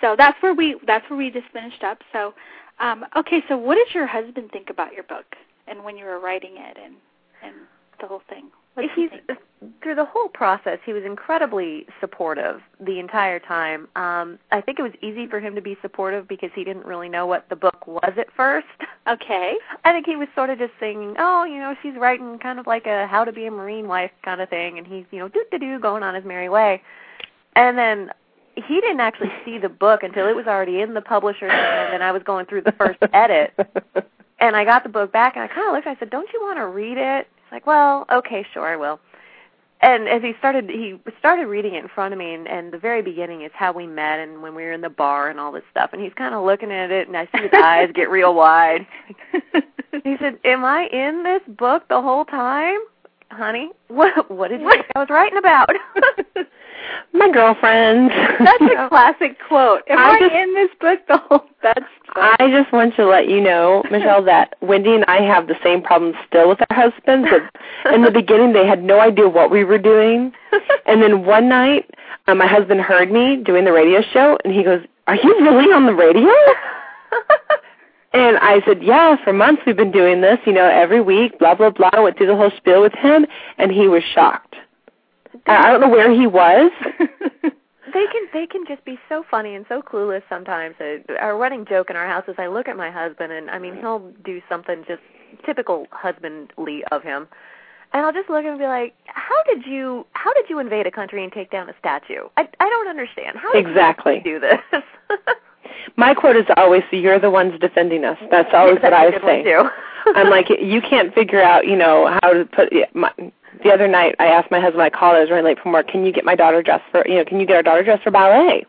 So that's where we that's where we just finished up. So, um, okay. So, what did your husband think about your book and when you were writing it and and the whole thing? What did he He's through the whole process. He was incredibly supportive the entire time. Um, I think it was easy for him to be supportive because he didn't really know what the book was at first. Okay. I think he was sort of just saying, "Oh, you know, she's writing kind of like a how to be a marine wife kind of thing," and he's, you know, doo doo doo going on his merry way. And then he didn't actually see the book until it was already in the publisher's hand, and I was going through the first edit. And I got the book back, and I kind of looked. and I said, "Don't you want to read it?" He's like, "Well, okay, sure, I will." And as he started, he started reading it in front of me, and, and the very beginning is how we met and when we were in the bar and all this stuff. And he's kind of looking at it, and I see his eyes get real wide. He said, "Am I in this book the whole time, honey? What what did you think I was writing about?" My girlfriends. That's a classic quote. Am I I, just- in this book the whole? That's. I just want to let you know, Michelle, that Wendy and I have the same problem still with our husbands. But in the beginning, they had no idea what we were doing. And then one night, uh, my husband heard me doing the radio show, and he goes, "Are you really on the radio?" And I said, "Yeah, for months we've been doing this. You know, every week, blah blah blah." I went through the whole spiel with him, and he was shocked. I I don't know where he was. they can they can just be so funny and so clueless sometimes. Our running joke in our house is I look at my husband and I mean he'll do something just typical husbandly of him. And I'll just look at him and be like, "How did you how did you invade a country and take down a statue? I I don't understand. How did Exactly. you do this?" My quote is always, "So you're the ones defending us." That's always That's what I say. I'm like, you can't figure out, you know, how to put. My, the other night, I asked my husband. I called. I was running late from work. Can you get my daughter dressed for, you know, can you get our daughter dressed for ballet?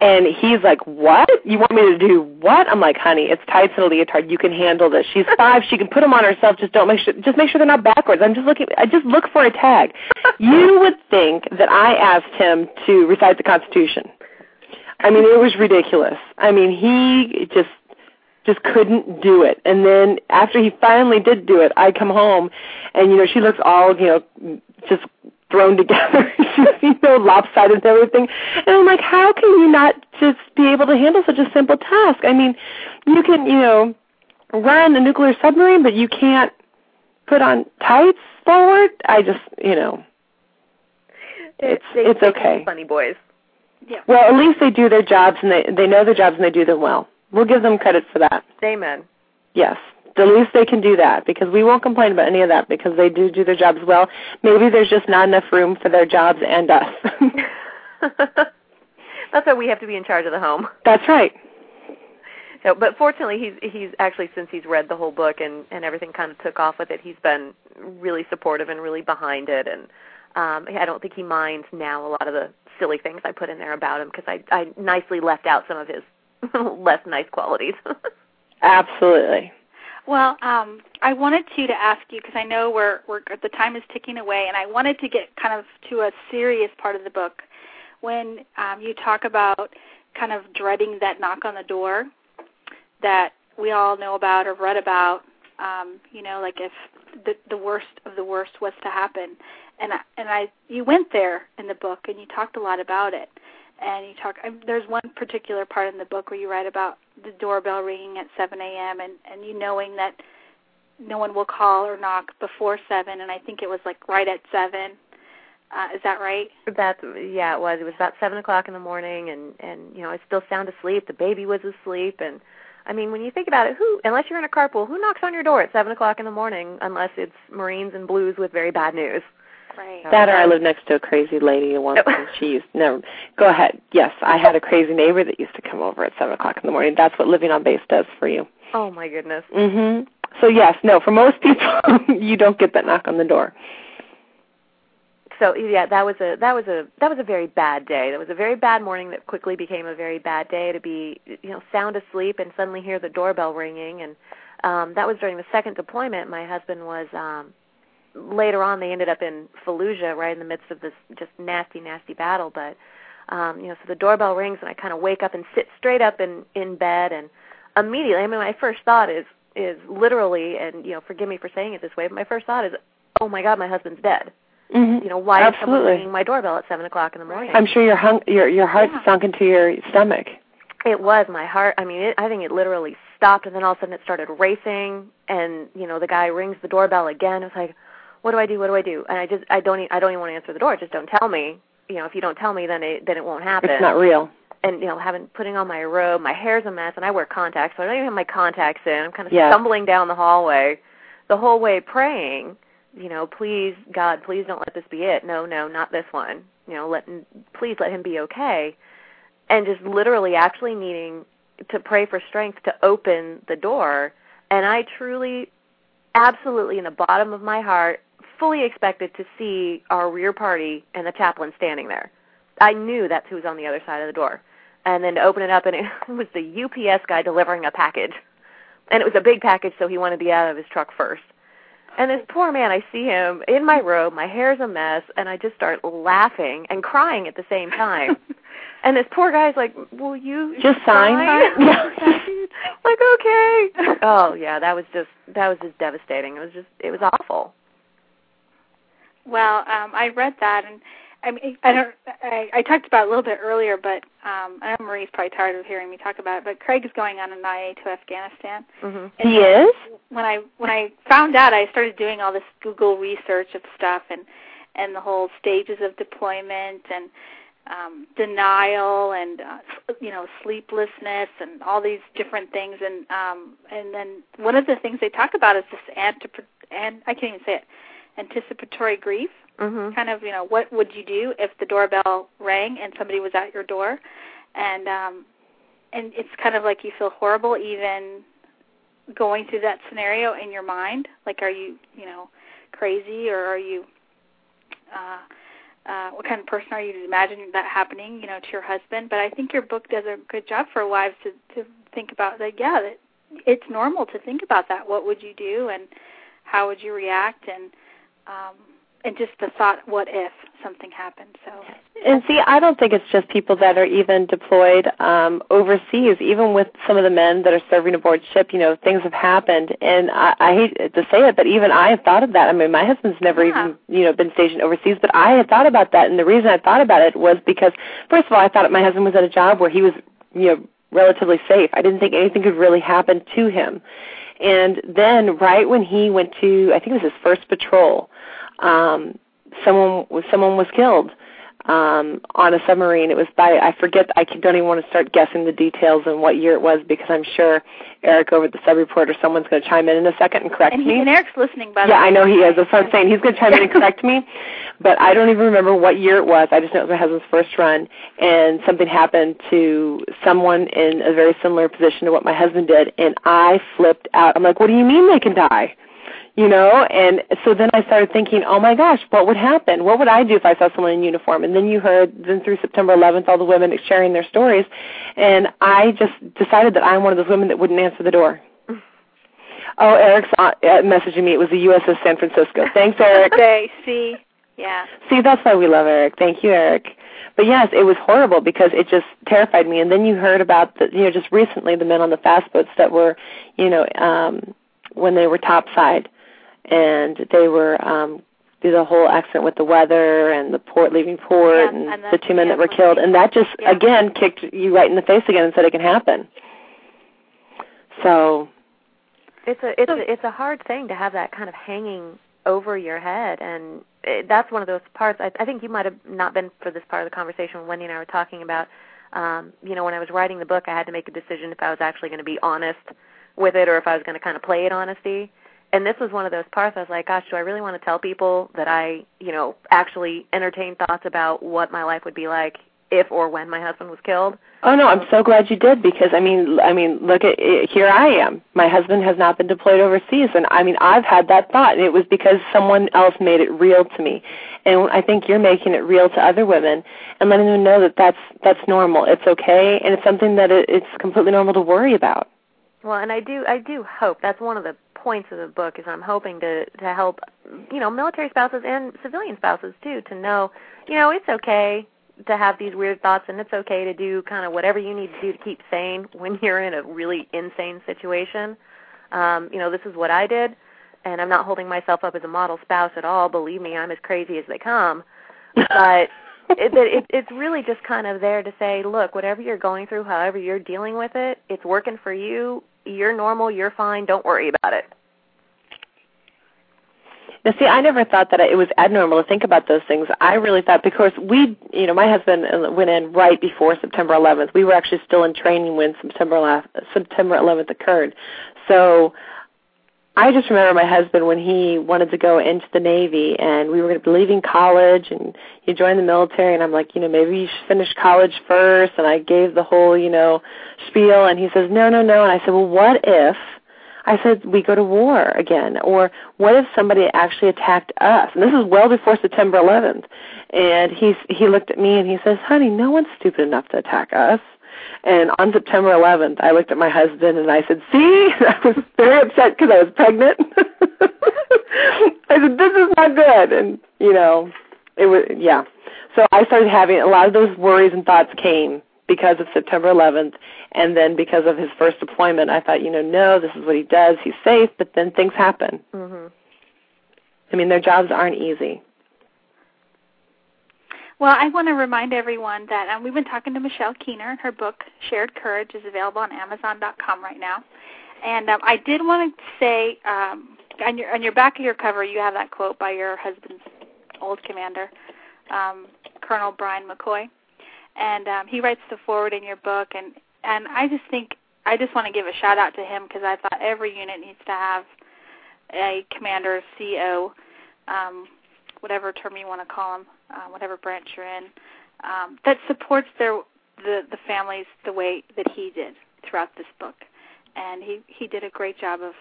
And he's like, "What? You want me to do what?" I'm like, "Honey, it's tights and a leotard. You can handle this. She's five. She can put them on herself. Just don't make sure. Just make sure they're not backwards. I'm just looking. I just look for a tag. You would think that I asked him to recite the Constitution. I mean, it was ridiculous. I mean, he just just couldn't do it. And then after he finally did do it, I come home, and you know, she looks all you know, just thrown together, you know, lopsided and everything. And I'm like, how can you not just be able to handle such a simple task? I mean, you can, you know, run a nuclear submarine, but you can't put on tights forward. I just, you know, it's they, it's okay. Funny boys. Yeah. Well, at least they do their jobs and they they know their jobs and they do them well. We'll give them credit for that. Amen. Yes. The least they can do that because we won't complain about any of that because they do do their jobs well. Maybe there's just not enough room for their jobs and us. That's why we have to be in charge of the home. That's right. So, but fortunately, he's he's actually since he's read the whole book and and everything kind of took off with it. He's been really supportive and really behind it, and um I don't think he minds now a lot of the silly things I put in there about him because I I nicely left out some of his less nice qualities. Absolutely. Well, um, I wanted to to ask you because I know we're we're the time is ticking away, and I wanted to get kind of to a serious part of the book when um, you talk about kind of dreading that knock on the door that we all know about or read about. Um, you know, like if the the worst of the worst was to happen, and I, and I you went there in the book and you talked a lot about it, and you talk. I, there's one particular part in the book where you write about the doorbell ringing at 7 a.m. and and you knowing that no one will call or knock before seven, and I think it was like right at seven. Uh, is that right? That's yeah, it was. It was about seven o'clock in the morning, and and you know I was still sound asleep. The baby was asleep, and I mean when you think about it, who unless you're in a carpool, who knocks on your door at seven o'clock in the morning unless it's Marines and Blues with very bad news. Right. That or I lived next to a crazy lady once and she used never go ahead. Yes, I had a crazy neighbor that used to come over at seven o'clock in the morning. That's what living on base does for you. Oh my goodness. Mhm. So yes, no, for most people you don't get that knock on the door. So yeah, that was a that was a that was a very bad day. That was a very bad morning that quickly became a very bad day to be you know sound asleep and suddenly hear the doorbell ringing and um that was during the second deployment. My husband was um later on they ended up in Fallujah right in the midst of this just nasty nasty battle but um you know so the doorbell rings and I kind of wake up and sit straight up in in bed and immediately I mean my first thought is is literally and you know forgive me for saying it this way but my first thought is oh my god my husband's dead Mhm. you know, why is someone Absolutely. ringing my doorbell at seven o'clock in the morning? I'm sure your hung your your heart Yeah. sunk into your stomach. It was my heart. I mean, it, I think it literally stopped, and then all of a sudden it started racing. And you know, the guy rings the doorbell again. It's like, what do I do? What do I do? And I just, I don't, e- I don't even want to answer the door. Just don't tell me. You know, if you don't tell me, then it, then it won't happen. It's not real. and you know, having putting on my robe, my hair's a mess, and I wear contacts, so I don't even have my contacts in. I'm kind of Yeah. stumbling down the hallway, the whole way praying. You know, please God, please don't let this be it. No, no, not this one. You know, let please let him be okay. And just literally actually needing to pray for strength to open the door. And I truly, absolutely, in the bottom of my heart, fully expected to see our rear party and the chaplain standing there. I knew that's who was on the other side of the door. And then to open it up, and it was the UPS guy delivering a package. And it was a big package, so he wanted to get out of his truck first. And this poor man, I see him in my robe, my hair's a mess, and I just start laughing and crying at the same time. and this poor guy's like, "Will you Just sign. Yeah. like okay. Oh yeah, that was just that was just devastating. It was just it was awful. Well, um, I read that, and I mean, I don't. I, I talked about it a little bit earlier, but um, I know Marie's probably tired of hearing me talk about it. But Craig is going on an IA to Afghanistan. hmm And He is? When I when I found out, I started doing all this Google research of stuff and and the whole stages of deployment and um, denial and uh, you know sleeplessness and all these different things. And um, and then one of the things they talk about is this antip- and I can't even say it anticipatory grief. Hmm kind of you know what would you do if the doorbell rang and somebody was at your door? And um and it's kind of like you feel horrible even going through that scenario in your mind. Like are you you know crazy or are you uh uh what kind of person are you? To imagine that happening you know to your husband. But i think your book does a good job for wives to to think about that. yeah that it's normal to think about that. What would you do and how would you react? And um and just the thought what if something happened so And see, I don't think it's just people that are even deployed um, overseas. Even with some of the men that are serving aboard ship, you know, things have happened. And I, I hate to say it, but even I have thought of that. I mean, my husband's never Yeah. even, you know, been stationed overseas, but I had thought about that. And the reason I thought about it was because, first of all, I thought my husband was at a job where he was, you know, relatively safe. I didn't think anything could really happen to him. And then right when he went to I think it was his first patrol, um someone was someone was killed um, on a submarine. It was by I forget. I don't even want to start guessing the details and what year it was because I'm sure Eric over at the sub reporter, someone's going to chime in in a second and correct and me. And Eric's listening, by the yeah, way. Yeah, I know he is. That's what I'm saying. He's going to chime in and correct me, but I don't even remember what year it was. I just know it was my husband's first run, and something happened to someone in a very similar position to what my husband did, and I flipped out. I'm like, "What do you mean they can die?" You know and so then i started thinking oh my gosh what would happen? What would i do if i saw someone in uniform? And then you heard then through september 11th all the women sharing their stories and i just decided that i'm one of those women that wouldn't answer the door. Oh eric's uh, messaging me it was the uss san francisco. Thanks eric. Okay see yeah. See that's why we love eric. Thank you eric. But yes, it was horrible because it just terrified me. And then you heard about the, you know, just recently the men on the fast boats that were, you know, um, when they were topside and they were um the whole accident with the weather and the port leaving port yeah, and, and the two men that were killed. And that just yeah. again kicked you right in the face again and said it can happen. So it's a it's a it's a hard thing to have that kind of hanging over your head. And it, that's one of those parts I, I think you might have not been for this part of the conversation when Wendy and I were talking about um you know when I was writing the book I had to make a decision if I was actually going to be honest with it or if I was going to kind of play it honesty and this was one of those parts I was like, gosh, do I really want to tell people that I, you know, actually entertain thoughts about what my life would be like if or when my husband was killed? Oh no, I'm so glad you did because I mean, I mean, look at eh, here I am. My husband has not been deployed overseas, and I mean, I've had that thought, and it was because someone else made it real to me. And I think you're making it real to other women and letting them know that that's that's normal. It's okay, and it's something that it, it's completely normal to worry about. Well, and I do I do hope that's one of the points of the book is I'm hoping to to help you know military spouses and civilian spouses too to know you know it's okay to have these weird thoughts and it's okay to do kind of whatever you need to do to keep sane when you're in a really insane situation. Um, you know, this is what I did and I'm not holding myself up as a model spouse at all. Believe me, I'm as crazy as they come. But it, it, it's really just kind of there to say, look, whatever you're going through, however you're dealing with it, it's working for you you're normal, you're fine, don't worry about it. Now, see, I never thought that it was abnormal to think about those things. I really thought because we, you know, my husband went in right before September 11th. We were actually still in training when September 11th, September 11th occurred. So I just remember my husband when he wanted to go into the Navy, and we were going to be leaving college, and he joined the military, and I'm like, you know, maybe you should finish college first. And I gave the whole, you know, spiel, and he says, no, no, no. And I said, well, what if? I said, we go to war again, or what if somebody actually attacked us? And this is well before September 11th. And he's he looked at me and he says, honey, no one's stupid enough to attack us. And on September 11th, I looked at my husband and I said, "See, I was very upset because I was pregnant." I said, "This is not good," and you know, it was yeah. So I started having a lot of those worries and thoughts came because of September 11th, and then because of his first deployment, I thought, you know, no, this is what he does. He's safe, but then things happen. Mm-hmm. I mean, their jobs aren't easy. Well, I want to remind everyone that um, we've been talking to Michelle Keener, her book Shared Courage is available on Amazon.com right now. And um, I did want to say um, on your on your back of your cover, you have that quote by your husband's old commander, um, Colonel Bryan McCoy, and um, he writes the forward in your book. And and I just think I just want to give a shout out to him because I thought every unit needs to have a commander, CO, um, whatever term you want to call them, uh, whatever branch you're in, um, that supports their the the families the way that he did throughout this book, and he he did a great job of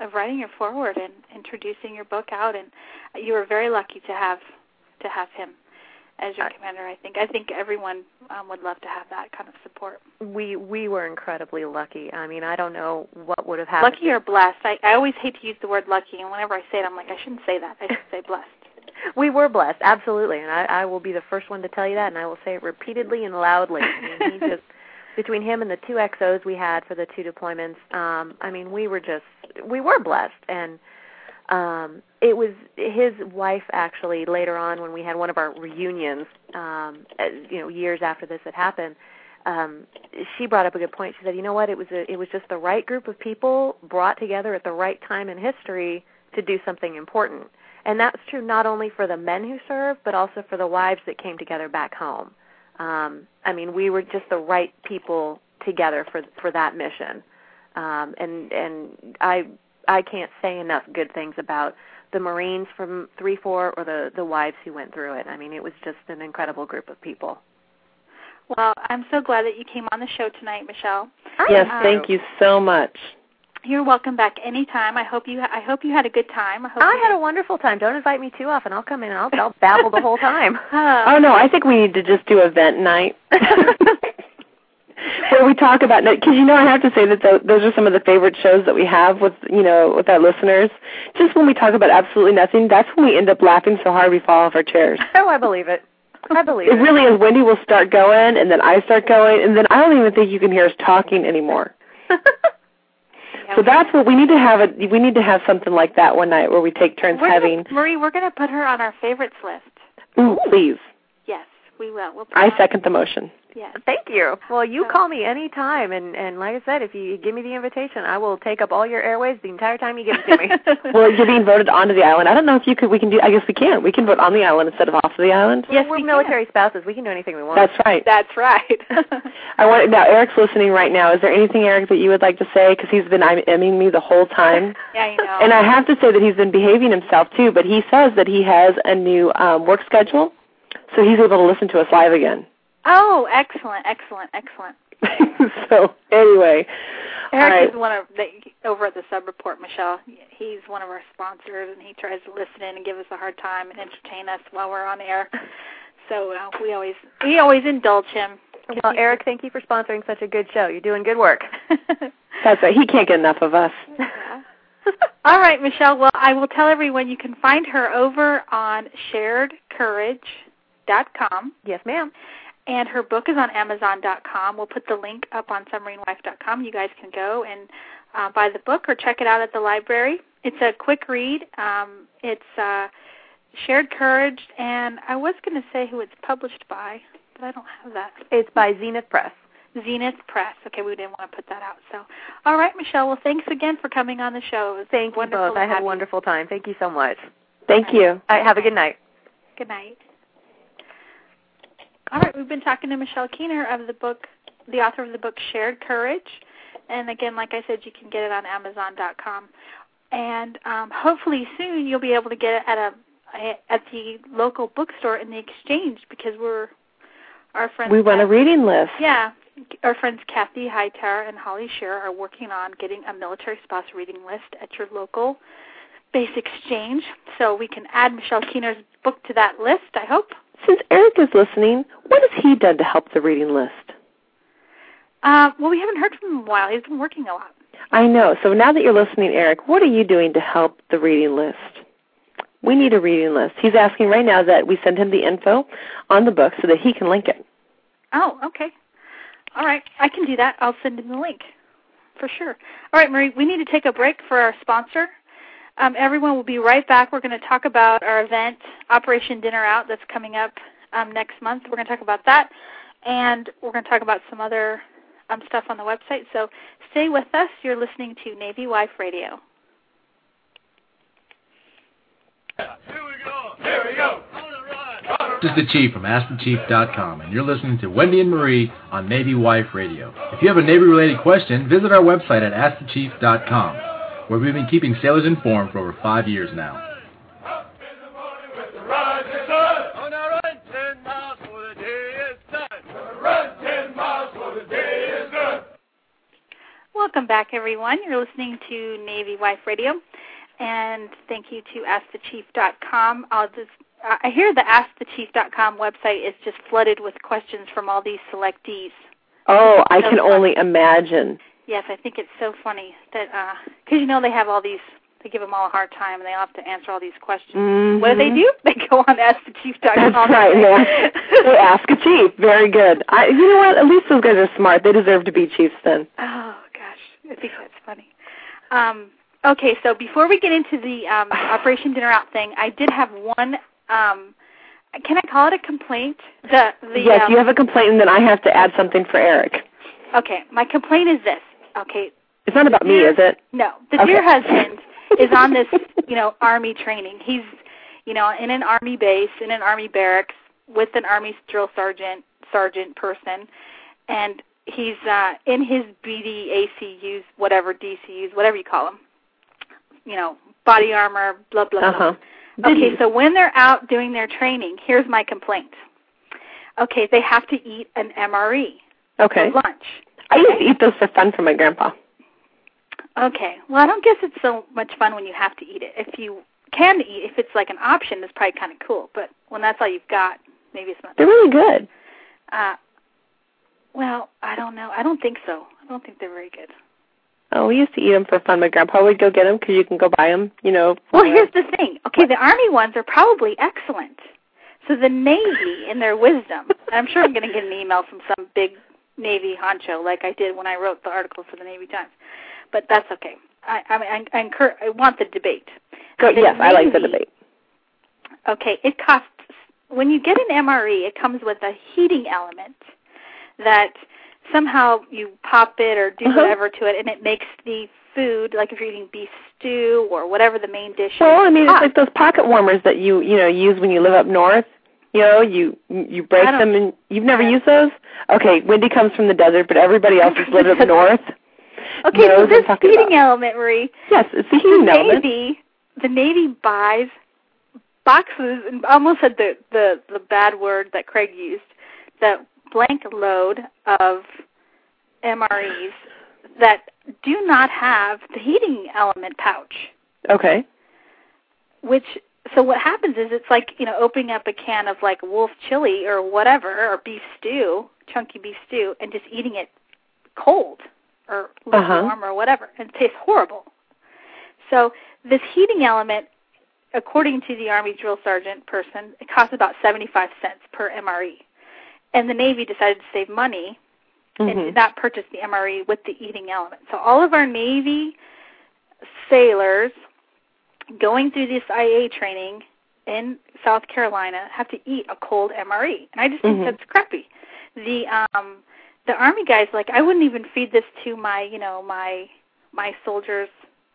of writing your forward and introducing your book out, and you were very lucky to have to have him as your commander. I think I think everyone um, would love to have that kind of support. We we were incredibly lucky. I mean, I don't know what would have happened. Lucky or blessed? I I always hate to use the word lucky, and whenever I say it, I'm like I shouldn't say that. I should say blessed we were blessed, absolutely, and I, I will be the first one to tell you that, and I will say it repeatedly and loudly. I mean, he just between him and the two XOs we had for the two deployments, um, I mean, we were just we were blessed, and um, it was his wife actually later on when we had one of our reunions, um, uh, you know, years after this had happened. um, she brought up a good point. She said, "You know what? It was a, it was just the right group of people brought together at the right time in history to do something important." And that's true not only for the men who served, but also for the wives that came together back home. Um, I mean, we were just the right people together for for that mission. Um, and and I I can't say enough good things about the Marines from three four or the the wives who went through it. I mean, it was just an incredible group of people. Well, I'm so glad that you came on the show tonight, Michelle. Yes, thank you so much. You're welcome back anytime. I hope you I hope you had a good time. I hope I had a wonderful time. Don't invite me too often. I'll come in and I'll, I'll babble the whole time. Um, oh no, I think we need to just do a vent night. Where we talk about because you know I have to say that th- those are some of the favorite shows that we have with you know with our listeners. Just when we talk about absolutely nothing, that's when we end up laughing so hard we fall off our chairs. Oh, I believe it. I believe It it. really is. Wendy will start going, and then I start going, and then I don't even think you can hear us talking anymore. So that's what we need to have. A, we need to have something like that one night where we take turns we're having. gonna, Marie, we're going to put her on our favorites list. Ooh, please. Yes, we will. We'll I second the motion. Yes. Thank you. Well, you So- call me any time, and and like I said, if you give me the invitation, I will take up all your airways the entire time you give it to me. Well, you're being voted onto the island. I don't know if you could. We can do. I guess we can. We can vote on the island instead of off the island. yes, we we're can. military spouses. We can do anything we want. That's right. That's right. I want now. Eric's listening right now. Is there anything, Eric, that you would like to say? Because he's been imming me the whole time. yeah, you know. And I have to say that he's been behaving himself too. But he says that he has a new um, work schedule, so he's able to listen to us live again. Oh, excellent, excellent, excellent. so anyway, Eric right. is one of the over at the Sub Report, Michelle. He's one of our sponsors, and he tries to listen in and give us a hard time and entertain us while we're on air. So uh, we always we always indulge him. well, Eric, thank you for sponsoring such a good show. You're doing good work. That's right. He can't get enough of us. All right, Michelle. Well, I will tell everyone you can find her over on sharedcourage.com, yes, ma'am. And her book is on Amazon.com. We'll put the link up on submarinewife.com. You guys can go and uh, buy the book or check it out at the library. It's a quick read. Um, it's uh, Shared Courage, and I was going to say who it's published by, but I don't have that. It's by Zenith Press. Zenith Press. Okay, we didn't want to put that out. So, all right, Michelle. Well, thanks again for coming on the show. Thank you both. I had a wonderful time. Thank you so much. Thank you. All right, have a good night. Good night. All right, we've been talking to Michelle Keener of the book, the author of the book Shared Courage, and again, like I said, you can get it on Amazon.com, and um, hopefully soon you'll be able to get it at a at the local bookstore in the Exchange because we're our friends. We run a reading list. Yeah, our friends Kathie Hightower and Holly Scherer are working on getting a military spouse reading list at your local base exchange, so we can add Michelle Keener's book to that list. I hope. Since Eric is listening, what has he done to help the reading list? Uh, well, we haven't heard from him in a while. He's been working a lot. I know. So now that you're listening, Eric, what are you doing to help the reading list? We need a reading list. He's asking right now that we send him the info on the book so that he can link it. Oh, okay. All right, I can do that. I'll send him the link for sure. All right, Marie, we need to take a break for our sponsor. Um, everyone will be right back. We're going to talk about our event, Operation Dinner Out, that's coming up um, next month. We're going to talk about that, and we're going to talk about some other um, stuff on the website. So stay with us. You're listening to Navy Wife Radio. Here we go. Here we go. This is the Chief from AskTheChief.com, and you're listening to Wendy and Marie on Navy Wife Radio. If you have a Navy-related question, visit our website at AskTheChief.com, where we've been keeping sailors informed for over five years now. Welcome back, everyone. You're listening to Navy Wife Radio, and thank you to AskTheChief.com. I'll just, uh, I hear the AskTheChief.com website is just flooded with questions from all these selectees. Oh, I can only imagine. Yes, I think it's so funny that because you know they have all these, they give them all a hard time, and they all have to answer all these questions. Mhm. What do they do? They go on AskTheChief.com. That's right. They ask, they ask a chief. Very good. I, you know what? At least those guys are smart. They deserve to be chiefs then. Oh gosh, I think that's funny. Um, okay, so before we get into the um, Operation Dinner Out thing, I did have one. Um, can I call it a complaint? The the yes, um, you have a complaint, and then I have to add something for Eric. Okay, my complaint is this. Okay, It's not about me, is it? no, the Okay. dear husband is on this, you know, army training. He's, you know, in an army base, in an army barracks with an army drill sergeant, sergeant person, and he's uh in his BD ACUs, whatever DCUs, whatever you call them. You know, body armor, blah blah Uh blah. Okay, so when they're out doing their training, here's my complaint. Okay, they have to eat an MRE Okay. for lunch. I used to eat those for fun for my grandpa. Okay. Well, I don't guess it's so much fun when you have to eat it. If you can eat, if it's like an option, it's probably kind of cool. But when that's all you've got, maybe it's not. They're really good. Uh, well, I don't know. I don't think so. I don't think they're very good. Oh, we used to eat them for fun. My grandpa would go get them because you can go buy them. You know. Well, for- here's the thing. Okay, the Army ones are probably excellent. So the Navy, in their wisdom, and I'm sure I'm going to get an email from some big Navy honcho, like I did when I wrote the article for the Navy Times. But that's okay. I, I mean, I, I, incur, I want the debate. Go, the yes, I like the debate. Okay, it costs when you get an MRE, it comes with a heating element that somehow you pop it or do Uh-huh. whatever to it, and it makes the food like if you're eating beef stew or whatever the main dish. Well, I is, mean, it's like those pocket warmers that you you know use when you live up north. You know, you you break them and you've never used those. Okay, Wendy comes from the desert, but everybody else has lived up north. okay, so knows what I'm this heating about. element, Marie, Yes, it's the the heating element. Navy, the Navy buys boxes, and I almost said the the the bad word that Craig used, the blank load of MREs that do not have the heating element pouch. Okay. Which so what happens is it's like you know opening up a can of like wolf chili or whatever or beef stew, chunky beef stew, and just eating it cold or Uh-huh. lukewarm or whatever, and it tastes horrible. So this heating element, according to the Army drill sergeant person, it costs about seventy-five cents per MRE, and the Navy decided to save money and Mhm. did not purchase the MRE with the eating element. So all of our Navy sailors going through this IA training in South Carolina have to eat a cold MRE, and I just think Mhm. that's crappy. The um the army guys like I wouldn't even feed this to my you know my my soldiers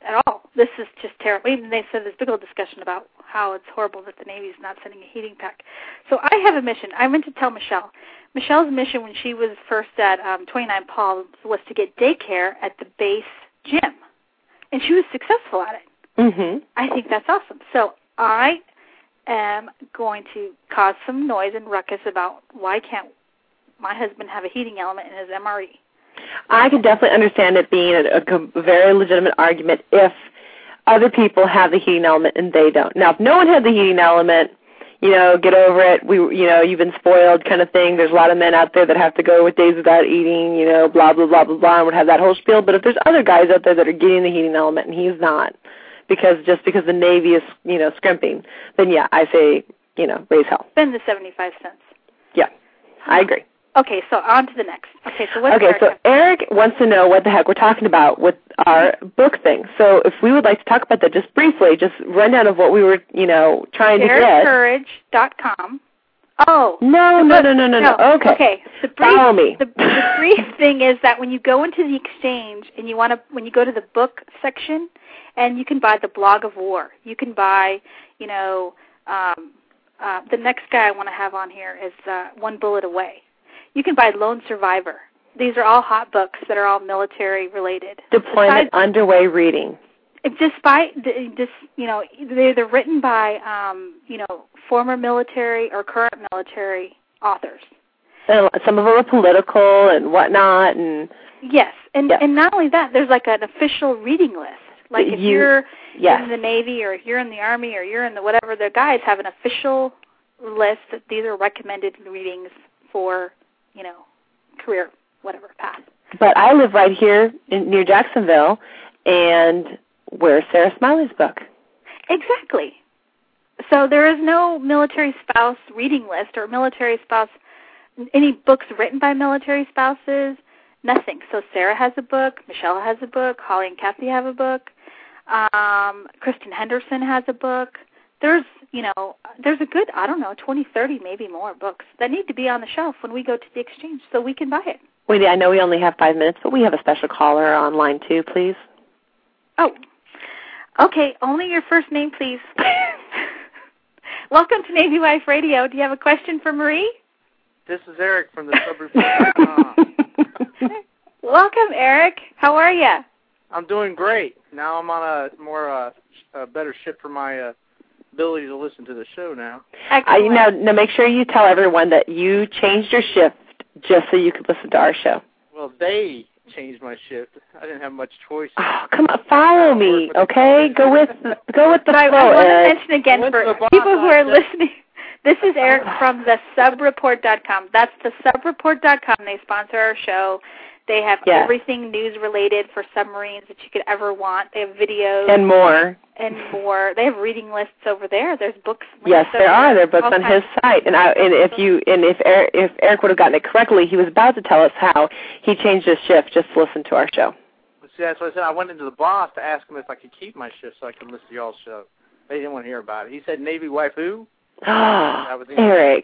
at all. This is just terrible. Even they said this big old discussion about how it's horrible that the Navy's not sending a heating pack. So I have a mission. I meant to tell Michelle. Michelle's mission when she was first at um, 29 Palms was to get daycare at the base gym, and she was successful at it. Mhm. I think that's awesome. So I am going to cause some noise and ruckus about why can't my husband have a heating element in his? MRE. I could definitely understand it being a, a very legitimate argument if other people have the heating element and they don't. Now, if no one had the heating element, you know, get over it. We, you know, you've been spoiled, kind of thing. There's a lot of men out there that have to go with days without eating, you know, blah blah blah blah blah, and would have that whole spiel. But if there's other guys out there that are getting the heating element and he's not, because just because the Navy is, you know, scrimping, then yeah, I say, you know, raise hell. Spend the 75 cents. Yeah, I agree. Okay, so on to the next. Okay, so what's Okay, Eric so? Eric wants to know what the heck we're talking about with our book thing. So if we would like to talk about that just briefly, just rundown of what we were, you know, trying to get. EricCourage.com. Oh. No, no, book- no, no, no, no. Okay. Okay. The brief, Follow me. The, the brief thing is that when you go into the exchange and you want to, when you go to the book section, and you can buy the Blog of War. You can buy, you know, um, uh, the next guy I want to have on here is uh, One Bullet Away. You can buy Lone Survivor. These are all hot books that are all military related. Deployment Besides- underway reading. Despite the- this, you know, they're, they're written by, um, you know, former military or current military authors. And some of them are political and whatnot, and Yes, and Yes. and not only that, there's like an official reading list. Like if You- you're yes. in the Navy or if you're in the Army or you're in the whatever, the guys have an official list that these are recommended readings for, you know, career whatever path. But I live right here in, near Jacksonville, and where's Sarah Smiley's book? Exactly. So there is no military spouse reading list or military spouse any books written by military spouses. Nothing. So Sarah has a book, Michelle has a book, Holly and Kathie have a book, um, Kristin Henderson has a book. there's you know there's a good I don't know twenty thirty maybe more books that need to be on the shelf when we go to the exchange so we can buy it. Wendy, I know we only have five minutes, but we have a special caller online too, please. Oh, okay. Only your first name, please. Welcome to Navy Wife Radio. Do you have a question for Marie? This is Eric from the subreport.com. Welcome, Eric. How are you? I'm doing great. Now I'm on a more uh, a better ship for my uh, ability to listen to the show now. Excellent. Uh, now, now, make sure you tell everyone that you changed your shift just so you could listen to our show. Well, they changed my shift. I didn't have much choice. Oh, come on, follow me, okay? Go with the, go with the But I, flow, I want to mention again Went for people who are listening. This is Eric ah. from the subreport.com. That's the subreport.com. They sponsor our show. They have Yes. everything news related for submarines that you could ever want. They have videos and more. and more. They have reading lists over there. There's books. Yes, lists there are. There are books on his site, and I, and if you and if Eric, if Eric would have gotten it correctly, he was about to tell us how he changed his shift just to listen to our show. See, that's what I said. I went into the boss to ask him if I could keep my shift so I could listen to y'all's show. They didn't want to hear about it. He said, "Navy wife who?" Ah, was Eric.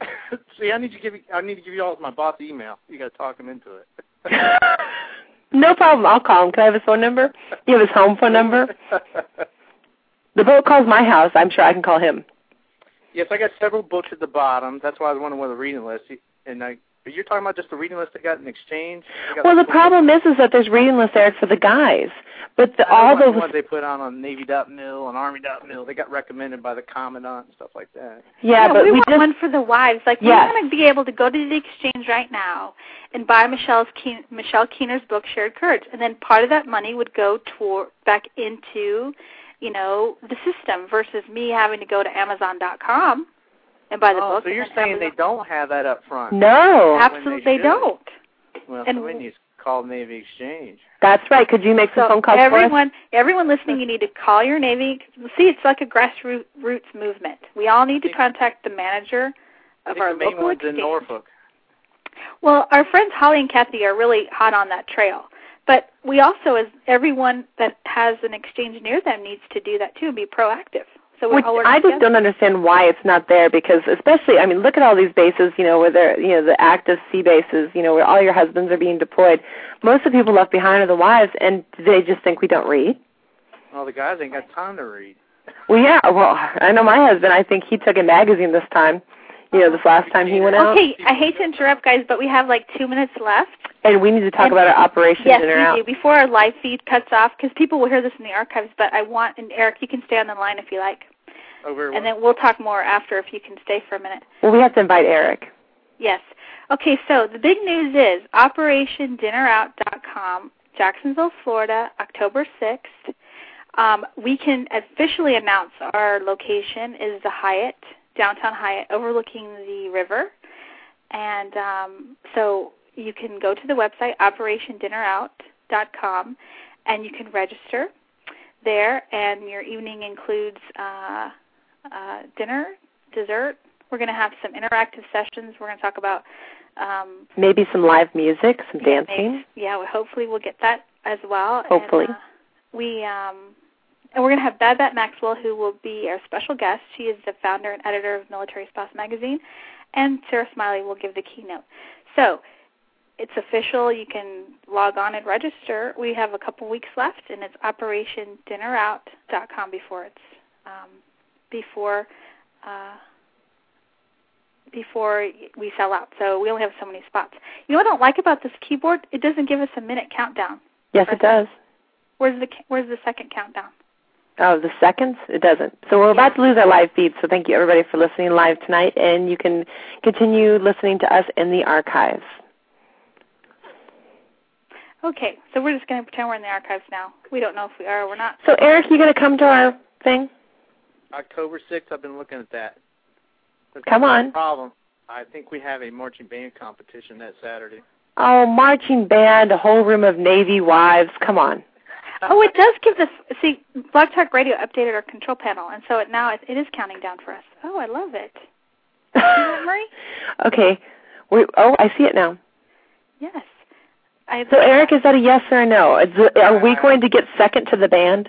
See, I need to give you. I need to give you all my boss email. You got to talk him into it. no problem. I'll call him. Can I have his phone number? You have his home phone number? The boat calls my house. I'm sure I can call him. yes, I got several books at the bottom. That's why I was wondering what the reading list. And I, but you're talking about just the reading list they got in exchange. Got Well, the like- problem is, is that there's reading lists, there for the guys, but the, all those. the ones they put on on Navy.mil and Army.mil, they got recommended by the commandant and stuff like that. Yeah, but we, we want just one for the wives. Like Yes. we want to be able to go to the exchange right now and buy Michelle's Keen, Michelle Keener's book Shared Courage, and then part of that money would go toward back into, you know, the system versus me having to go to Amazon.com and buy the oh, book. so you're saying they don't have that up front? no. Absolutely, they should. don't. Well, and- somebody needs to call Navy Exchange. That's right. Could you make some So phone calls for us? everyone, everyone listening, you need to call your Navy. See, it's like a grassroots movement. We all need to contact the manager I of think our the main local one's in. Norfolk. Well, our friends Holly and Kathie are really hot on that trail. But we also, as everyone that has an exchange near them, needs to do that too and be proactive. So Which all I just together. don't understand why it's not there because especially I mean look at all these bases, you know, where they're you know, the active sea bases, you know, where all your husbands are being deployed. Most of the people left behind are the wives and they just think we don't read. Well, the guys ain't got time to read. Well yeah, well I know my husband, I think he took a magazine this time. You know, this last time he went out. Okay, I hate to interrupt, guys, but we have like two minutes left. And we need to talk And- about our operation yes, dinner we out. do. Before our live feed cuts off, because people will hear this in the archives. But I want, and Eric, you can stay on the line if you like, Over and then we'll talk more after if you can stay for a minute. Well we have to invite Eric. Yes. Okay, so the big news is OperationDinnerOut.com, Jacksonville, Florida, October 6th. Um, we can officially announce our location is the Hyatt, downtown Hyatt, overlooking the river. And um, so you can go to the website, OperationDinnerOut.com, and you can register there. And your evening includes uh, uh, dinner, dessert. We're going to have some interactive sessions. We're going to talk about um, Maybe some live music, some dancing. maybe- Yeah, well, hopefully we'll get that as well. Hopefully. And, uh, we um, and we're going to have Babette Maxwell, who will be our special guest. She is the founder and editor of Military Spouse Magazine, and Sarah Smiley will give the keynote. So it's official. You can log on and register. We have a couple weeks left, and it's OperationDinnerOut.com before it's um, before. Uh, before we sell out. So we only have so many spots. You know what I don't like about this keyboard? It doesn't give us a minute countdown. Yes it does. Where's the Where's the second countdown? Oh, the seconds? It doesn't. So we're about to lose our live feed, so thank you everybody for listening live tonight, and you can continue listening to us in the archives. Okay, so we're just going to pretend we're in the archives now. We don't know if we are or we're not. So Eric, you going to come to our thing? October 6th, I've been looking at that. But Come on. a problem. I think we have a marching band competition that Saturday. Oh, marching band, a whole room of Navy wives. Come on. Oh, it does give the see. Blog Talk Radio updated our control panel, and so it now it, it is counting down for us. Oh, I love it. See that, Marie? okay. We, oh, I see it now. Yes. I, So Eric, is that a yes or a no? Is are we Uh, going to get second to the band?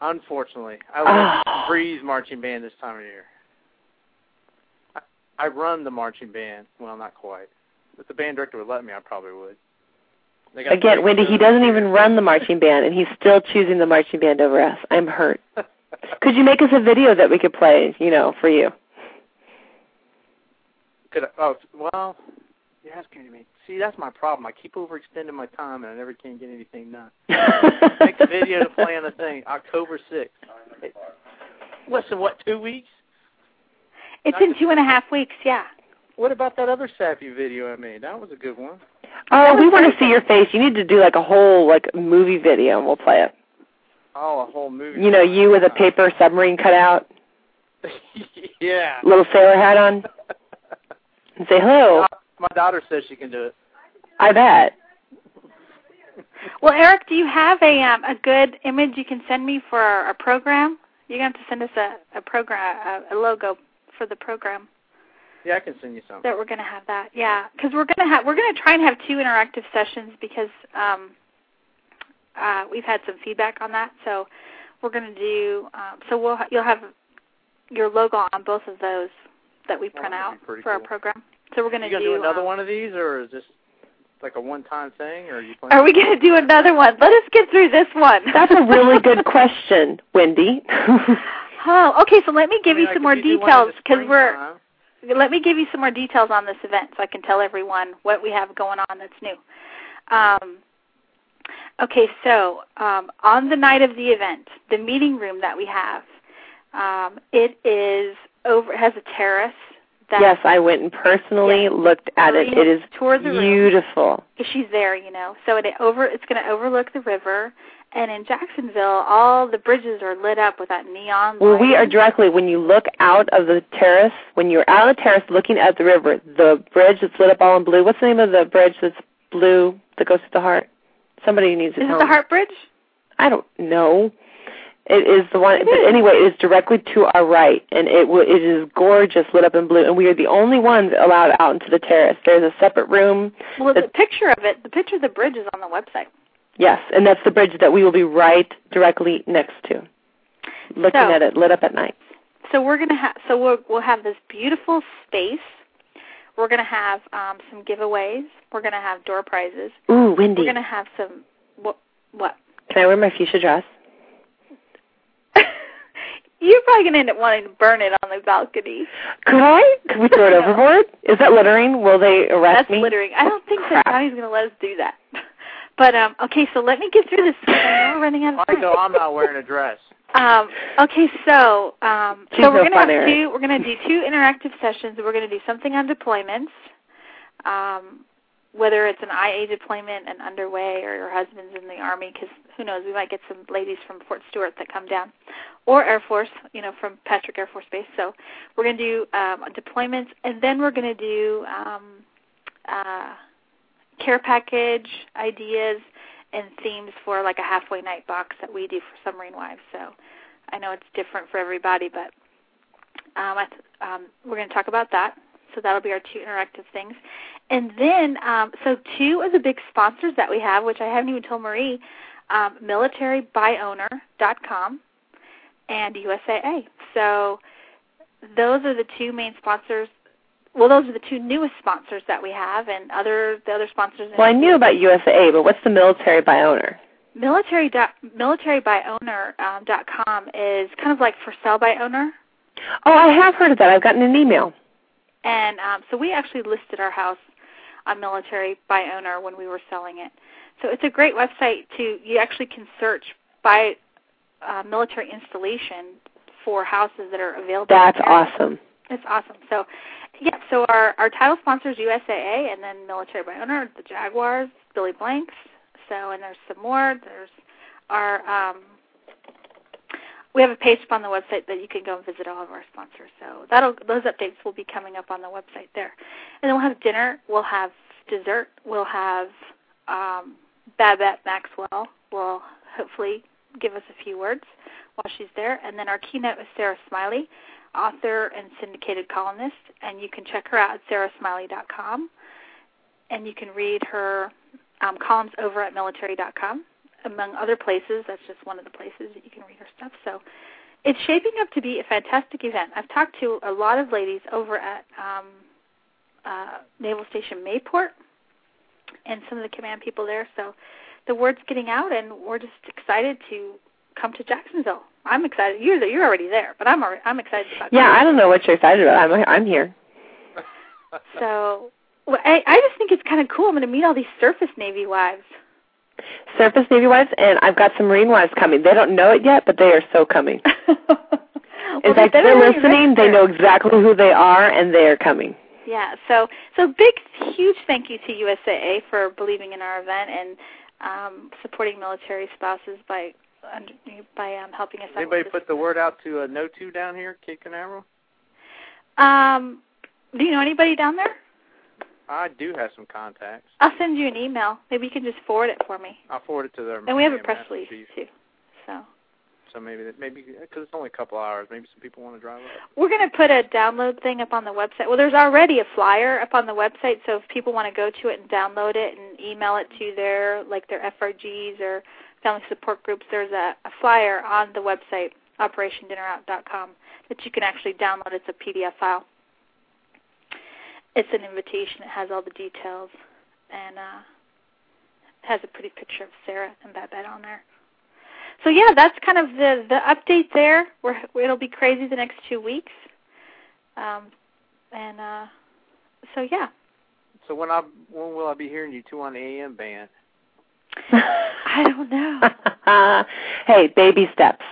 Unfortunately, I love oh. Breeze Marching Band this time of year. I, I run the marching band. Well, not quite. If the band director would let me, I probably would. Again, Wendy, he doesn't even run the marching band, and he's still choosing the marching band over us. I'm hurt. could you make us a video that we could play, you know, for you? Could I, oh well, you're asking me. See, that's my problem. I keep overextending my time, and I never can get anything done. Make a video to play on the thing October sixth. What's in what two weeks? It's in two and a half weeks. Yeah. What about that other sappy video I made? That was a good one. Oh, we want to see your face. You need to do like a whole like movie video, and we'll play it. Oh, a whole movie. You know, you with a paper submarine cutout. yeah. Little sailor hat on. and say hello. My daughter says she can do it. I bet. Well, Eric, do you have a um, a good image you can send me for our, our program? You're going to have to send us a a program a, a logo for the program. Yeah, I can send you some. That we're going to have that. Yeah, because we're going to have we're going to try and have two interactive sessions because um, uh, we've had some feedback on that. So we're going to do. Um, so we'll you'll have your logo on both of those that we print oh, out for cool. our program. So we're going to do, do another um, one of these, or is this like a one-time thing, or are you? Are we going to do another one? Let us get through this one. That's a really good question, Wendy. oh, okay. So let me give I mean, you some more details because we're. Time. Let me give you some more details on this event so I can tell everyone what we have going on that's new. Um, okay, so um, on the night of the event, the meeting room that we have, um, it is over. Has a terrace that, yes, I went and personally yes, looked at it. It is beautiful. Room. She's there, you know. So it over. It's going to overlook the river. And in Jacksonville, all the bridges are lit up with that neon. Well, we are directly when you look out of the terrace. When you're out of the terrace, looking at the river, the bridge that's lit up all in blue. What's the name of the bridge that's blue that goes to the heart? Somebody needs to Is it the. Heart Bridge? I don't know. It is the one, but anyway, it is directly to our right, and it w- it is gorgeous, lit up in blue, and we are the only ones allowed out into the terrace. There's a separate room. Well, the picture of it, the picture of the bridge is on the website. Yes, and that's the bridge that we will be right directly next to, looking so, at it lit up at night. So we're gonna have, so we'll we'll have this beautiful space. We're gonna have um, some giveaways. We're gonna have door prizes. Ooh, windy. We're gonna have some what? What? Can I wear my fuchsia dress? You're probably going to end up wanting to burn it on the balcony. Could I? Could we throw it overboard? Is that littering? Will they arrest That's me? That's littering. I don't think Crap. that Johnny's going to let us do that. But um okay, so let me get through this. We're running out of time. Michael, I'm not wearing a dress. Um, okay, so um, She's so we're no gonna have fun, two. We're gonna do two interactive sessions. We're gonna do something on deployments, um, whether it's an IA deployment and underway, or your husband's in the army. Because who knows, we might get some ladies from Fort Stewart that come down, or Air Force, you know, from Patrick Air Force Base. So we're gonna do um, deployments, and then we're gonna do um, uh, care package ideas and themes for like a halfway night box that we do for submarine wives. So I know it's different for everybody, but um, I th- um, we're going to talk about that. So that'll be our two interactive things. And then, um, so two of the big sponsors that we have, which I haven't even told Marie, um, militarybyowner.com and USAA. So those are the two main sponsors well, those are the two newest sponsors that we have, and other the other sponsors. Well, I knew about USAA, but what's the military by owner? Military dot, military militarybyowner um, dot com is kind of like for sale by owner. Oh, I have heard of that. I've gotten an email. And um, so we actually listed our house on Military by Owner when we were selling it. So it's a great website to. You actually can search by uh, military installation for houses that are available. That's awesome. It's awesome. So, yeah. So our our title sponsors USAA, and then Military by Owner, the Jaguars, Billy Blanks. So, and there's some more. There's our um, we have a page up on the website that you can go and visit all of our sponsors. So that'll those updates will be coming up on the website there. And then we'll have dinner. We'll have dessert. We'll have um, Babette Maxwell will hopefully give us a few words while she's there. And then our keynote is Sarah Smiley author and syndicated columnist, and you can check her out at sarahsmiley.com, and you can read her um, columns over at military.com. among other places. That's just one of the places that you can read her stuff. So it's shaping up to be a fantastic event. I've talked to a lot of ladies over at um, uh, Naval Station Mayport and some of the command people there. So the word's getting out, and we're just excited to come to Jacksonville. I'm excited. You're you're already there, but I'm already, I'm excited about. Yeah, I don't know what you're excited about. I'm I'm here. so well, I I just think it's kind of cool. I'm going to meet all these surface Navy wives. Surface Navy wives, and I've got some Marine wives coming. They don't know it yet, but they are so coming. well, In fact, they they're listening. They know exactly who they are, and they are coming. Yeah. So so big, huge thank you to USAA for believing in our event and um, supporting military spouses by under, by um, helping us. Out. Anybody put the word out to uh, No Two down here, Cape Canaveral? Um, do you know anybody down there? I do have some contacts. I'll send you an email. Maybe you can just forward it for me. I'll forward it to their. And we have a press release too. So So maybe that maybe because it's only a couple hours, maybe some people want to drive up. we're going to put a download thing up on the website. Well, there's already a flyer up on the website, so if people want to go to it and download it and email it to their like their FRGs or family support groups, there's a, a flyer on the website operationdinnerout.com that you can actually download. It's a PDF file. It's an invitation. It has all the details and uh, has a pretty picture of Sarah and Babette on there. So yeah, that's kind of the the update there. We're, it'll be crazy the next two weeks, um, and uh, so yeah. So when I when will I be hearing you two on the AM band? I don't know. hey, baby steps.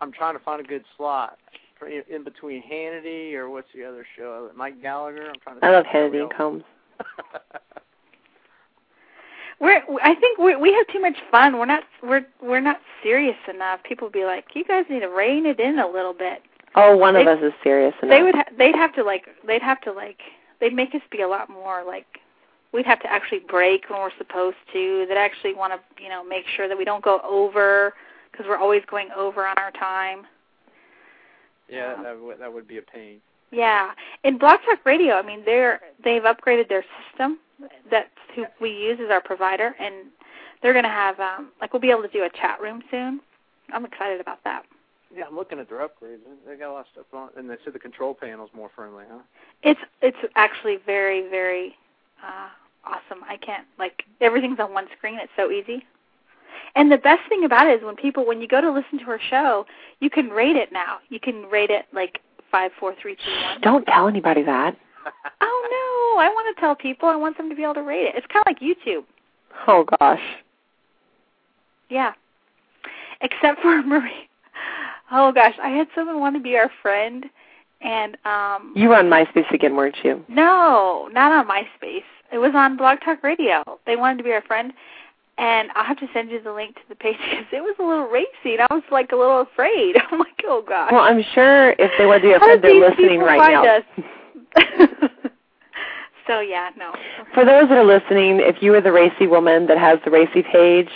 I'm trying to find a good slot for in, in between Hannity or what's the other show? Mike Gallagher. I'm trying to. I love Hannity and Colmes. We're I think we we have too much fun. We're not we're we're not serious enough. People be like, you guys need to rein it in a little bit. Oh, one of us is serious enough. They would ha- they'd have to like they'd have to like they'd make us be a lot more like we'd have to actually break when we're supposed to. They'd actually want to you know make sure that we don't go over because we're always going over on our time. yeah, that would that would be a pain. Yeah, in Blog Talk Radio, I mean they're they've upgraded their system. That's who we use as our provider, and they're going to have um like we'll be able to do a chat room soon. I'm excited about that. Yeah, I'm looking at their upgrades. They got a lot of stuff on, and they said the control panel's more friendly, huh? It's it's actually very very uh, awesome. I can't like everything's on one screen. It's so easy. And the best thing about it is when people when you go to listen to our show, you can rate it now. You can rate it like five, four, three, two, one. Don't tell anybody that. Oh no! I want to tell people. I want them to be able to rate it. It's kind of like YouTube. Oh gosh. Yeah. Except for Marie. Oh gosh, I had someone want to be our friend, and um You were on MySpace again, weren't you? No, not on MySpace. It was on Blog Talk Radio. They wanted to be our friend, and I'll have to send you the link to the page because it was a little racy, and I was like a little afraid. I'm like, oh gosh. Well, I'm sure if they want to be a How friend, they're listening right find now. us? so yeah, no. For those that are listening, if you are the racy woman that has the racy page,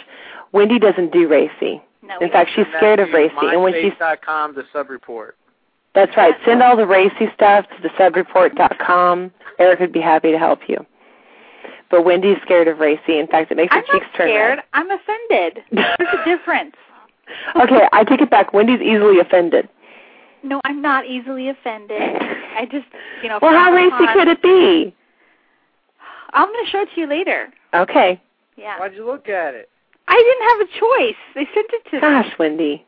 Wendy doesn't do racy. No, In fact, she's scared of racy, and when she's MySpace.com, the sub report. That's right, send all the racy stuff to the subreport.com. Eric would be happy to help you. But Wendy's scared of racy. In fact, it makes her I'm not cheeks turn scared. red. I'm offended. There's a difference. okay, I take it back. Wendy's easily offended. No, I'm not easily offended. I just, you know. Well, how frown racy upon- could it be? I'm going to show it to you later. Okay. Yeah. Why'd you look at it? I didn't have a choice. They sent it to me. Gosh, Wendy.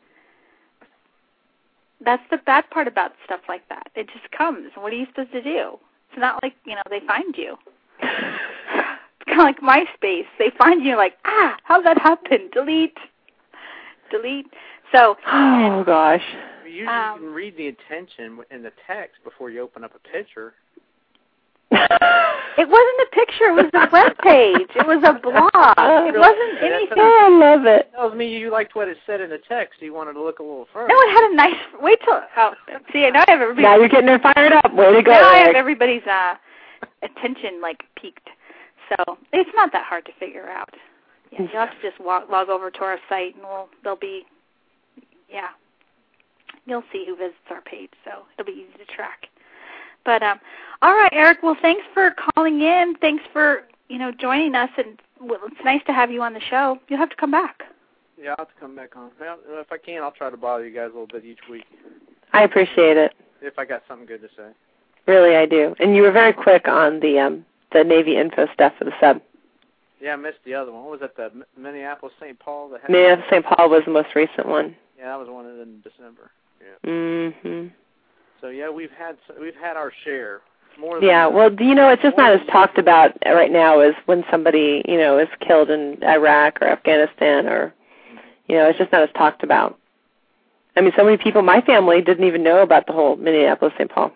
That's the bad part about stuff like that. It just comes. What are you supposed to do? It's not like, you know, they find you. It's kind of like MySpace. They find you like, ah, how'd that happen? Delete. Delete. So, Oh gosh. Usually Um, can read the intention in the text before you open up a picture. It wasn't a picture. It was a web page. It was a blog. It wasn't anything. Oh, I love it. tells me you liked what it said in the text. You wanted to look a little further. No, it had a nice. Wait till. Oh, see, now I have everybody. Now you're getting her fired up. Way to go, now I have everybody's uh, attention like peaked. So it's not that hard to figure out. Yeah, you'll have to just log, log over to our site, and we'll there'll be, yeah, you'll see who visits our page. So it'll be easy to track. But um, all right, Eric. Well, thanks for calling in. Thanks for you know joining us, and well, it's nice to have you on the show. You'll have to come back. Yeah, I'll have to come back on. Well, if I can, I'll try to bother you guys a little bit each week. I appreciate it. If I got something good to say. Really, I do. And you were very quick on the um the Navy info stuff for the sub. Yeah, I missed the other one. What was that? The Minneapolis St. Paul. That Minneapolis St. Paul was the most recent one. Yeah, that was one in December. Yeah. Mhm. So yeah, we've had we've had our share. More yeah, well, you know, it's just not as talked about right now as when somebody, you know, is killed in Iraq or Afghanistan or, you know, it's just not as talked about. I mean, so many people, my family didn't even know about the whole Minneapolis St. Paul.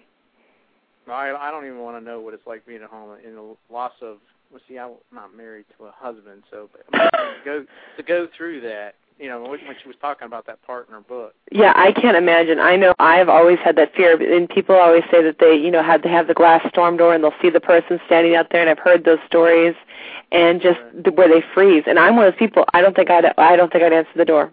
I I don't even want to know what it's like being at home in the loss of. Well, see, I'm not married to a husband, so but, I mean, to go to go through that you know, when she was talking about that part in her book. Yeah, I can't imagine. I know I've always had that fear, and people always say that they, you know, had to have the glass storm door and they'll see the person standing out there, and I've heard those stories, and just right. where they freeze. And I'm one of those people. I don't think I'd. I don't think I'd answer the door.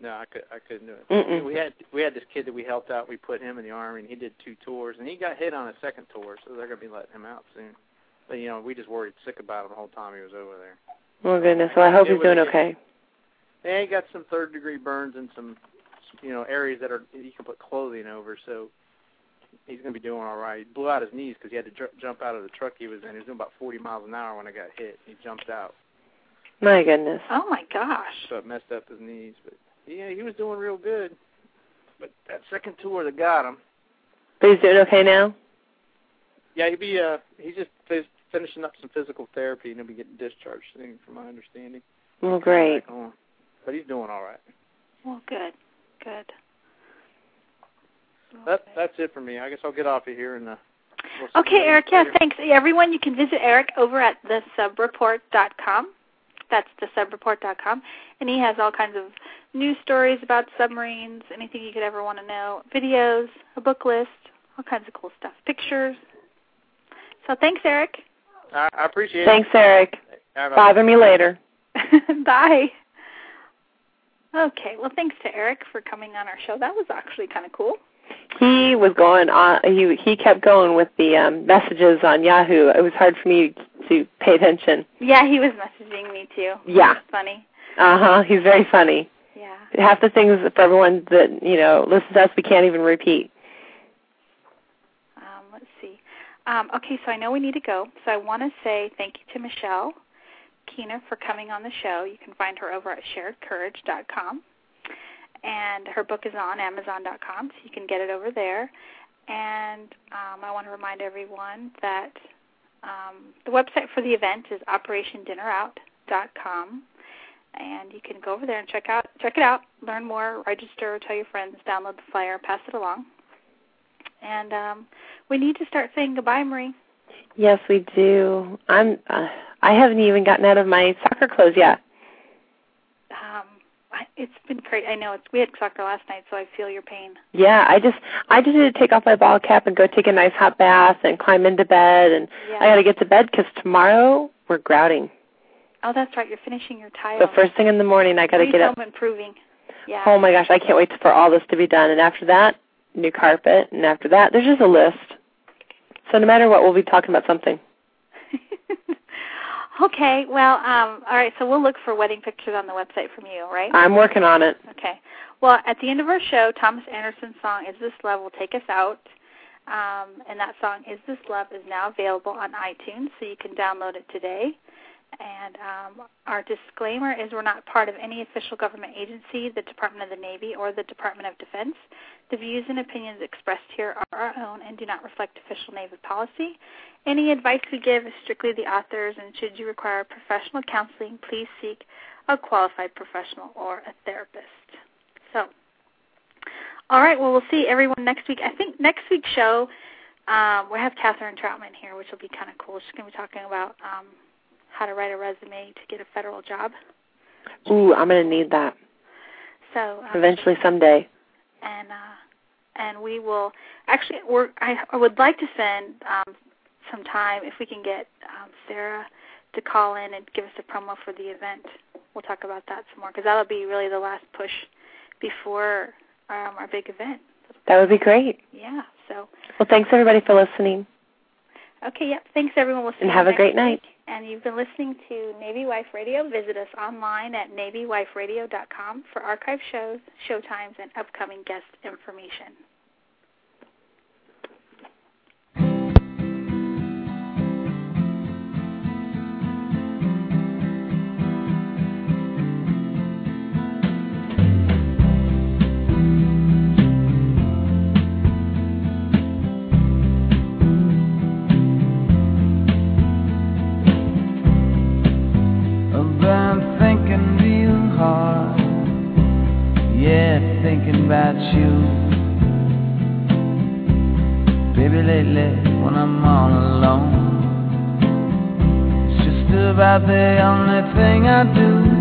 No, I could. I couldn't do it. Mm-mm. We had we had this kid that we helped out. We put him in the army, and he did two tours, and he got hit on a second tour, so they're gonna be letting him out soon. But you know, we just worried sick about him the whole time he was over there. Oh goodness. Well, I hope he's doing okay. Yeah, he got some third degree burns and some, you know, areas that are you can put clothing over. So he's going to be doing all right. He blew out his knees because he had to j- jump out of the truck he was in. He was doing about 40 miles an hour when I got hit. He jumped out. My goodness. Oh my gosh. So it messed up his knees, but yeah, he was doing real good. But that second tour that got him. But he's doing okay now. Yeah, he'd be. Uh, he's just f- finishing up some physical therapy, and he'll be getting discharged soon, from my understanding. Well, great but he's doing all right. Well, good, good. That that's it for me. I guess I'll get off of here and. Uh, we'll okay, Eric. Yeah, thanks. Everyone, you can visit Eric over at thesubreport.com. That's thesubreport.com, and he has all kinds of news stories about submarines, anything you could ever want to know, videos, a book list, all kinds of cool stuff, pictures. So thanks, Eric. I, I appreciate thanks, it. Thanks, Eric. Bother me later. Bye. Okay. Well, thanks to Eric for coming on our show. That was actually kind of cool. He was going on. He he kept going with the um, messages on Yahoo. It was hard for me to pay attention. Yeah, he was messaging me too. Yeah. Funny. Uh huh. He's very funny. Yeah. Half the things for everyone that you know listens to us, we can't even repeat. Um, let's see. Um, okay, so I know we need to go. So I want to say thank you to Michelle Keener for coming on the show. You can find her over at sharedcourage.com. And her book is on amazon.com, so you can get it over there. And um, I want to remind everyone that um, the website for the event is operationdinnerout.com. And you can go over there and check out check it out, learn more, register, tell your friends, download the flyer, pass it along. And um, we need to start saying goodbye, Marie. Yes, we do. I'm. Uh, I haven't even gotten out of my soccer clothes yet. Um, I, it's been crazy. I know it's. We had soccer last night, so I feel your pain. Yeah, I just. I just need to take off my ball cap and go take a nice hot bath and climb into bed, and yeah. I got to get to bed because tomorrow we're grouting. Oh, that's right. You're finishing your tile. So first thing in the morning, I got to get up. improving. Yeah. Oh my gosh, I can't wait for all this to be done. And after that, new carpet, and after that, there's just a list. So no matter what, we'll be talking about something. okay. Well, um, all right. So we'll look for wedding pictures on the website from you, right? I'm working on it. Okay. Well, at the end of our show, Thomas Anderson's song "Is This Love" will take us out. Um, and that song, Is This Love, is now available on iTunes, so you can download it today. And um, our disclaimer is we're not part of any official government agency, the Department of the Navy, or the Department of Defense. The views and opinions expressed here are our own and do not reflect official Navy policy. Any advice we give is strictly the author's, and should you require professional counseling, please seek a qualified professional or a therapist. So, all right, well, we'll see everyone next week. I think next week's show, um, we'll have Kathryn Troutman here, which will be kind of cool. She's going to be talking about um, how to write a resume to get a federal job. Ooh, I'm going to need that. So um, eventually, someday. And uh, and we will actually. We're, I, I would like to spend um, some time if we can get um, Sarah to call in and give us a promo for the event. We'll talk about that some more because that'll be really the last push before um, our big event. That would be great. Yeah. So. Well, thanks everybody for listening. Okay. Yep. Yeah, thanks everyone. We'll see and have a great night. And you've been listening to Navy Wife Radio. Visit us online at navywiferadio.com for archive shows, showtimes, and upcoming guest information. You. Baby, lately when I'm all alone, it's just about the only thing I do.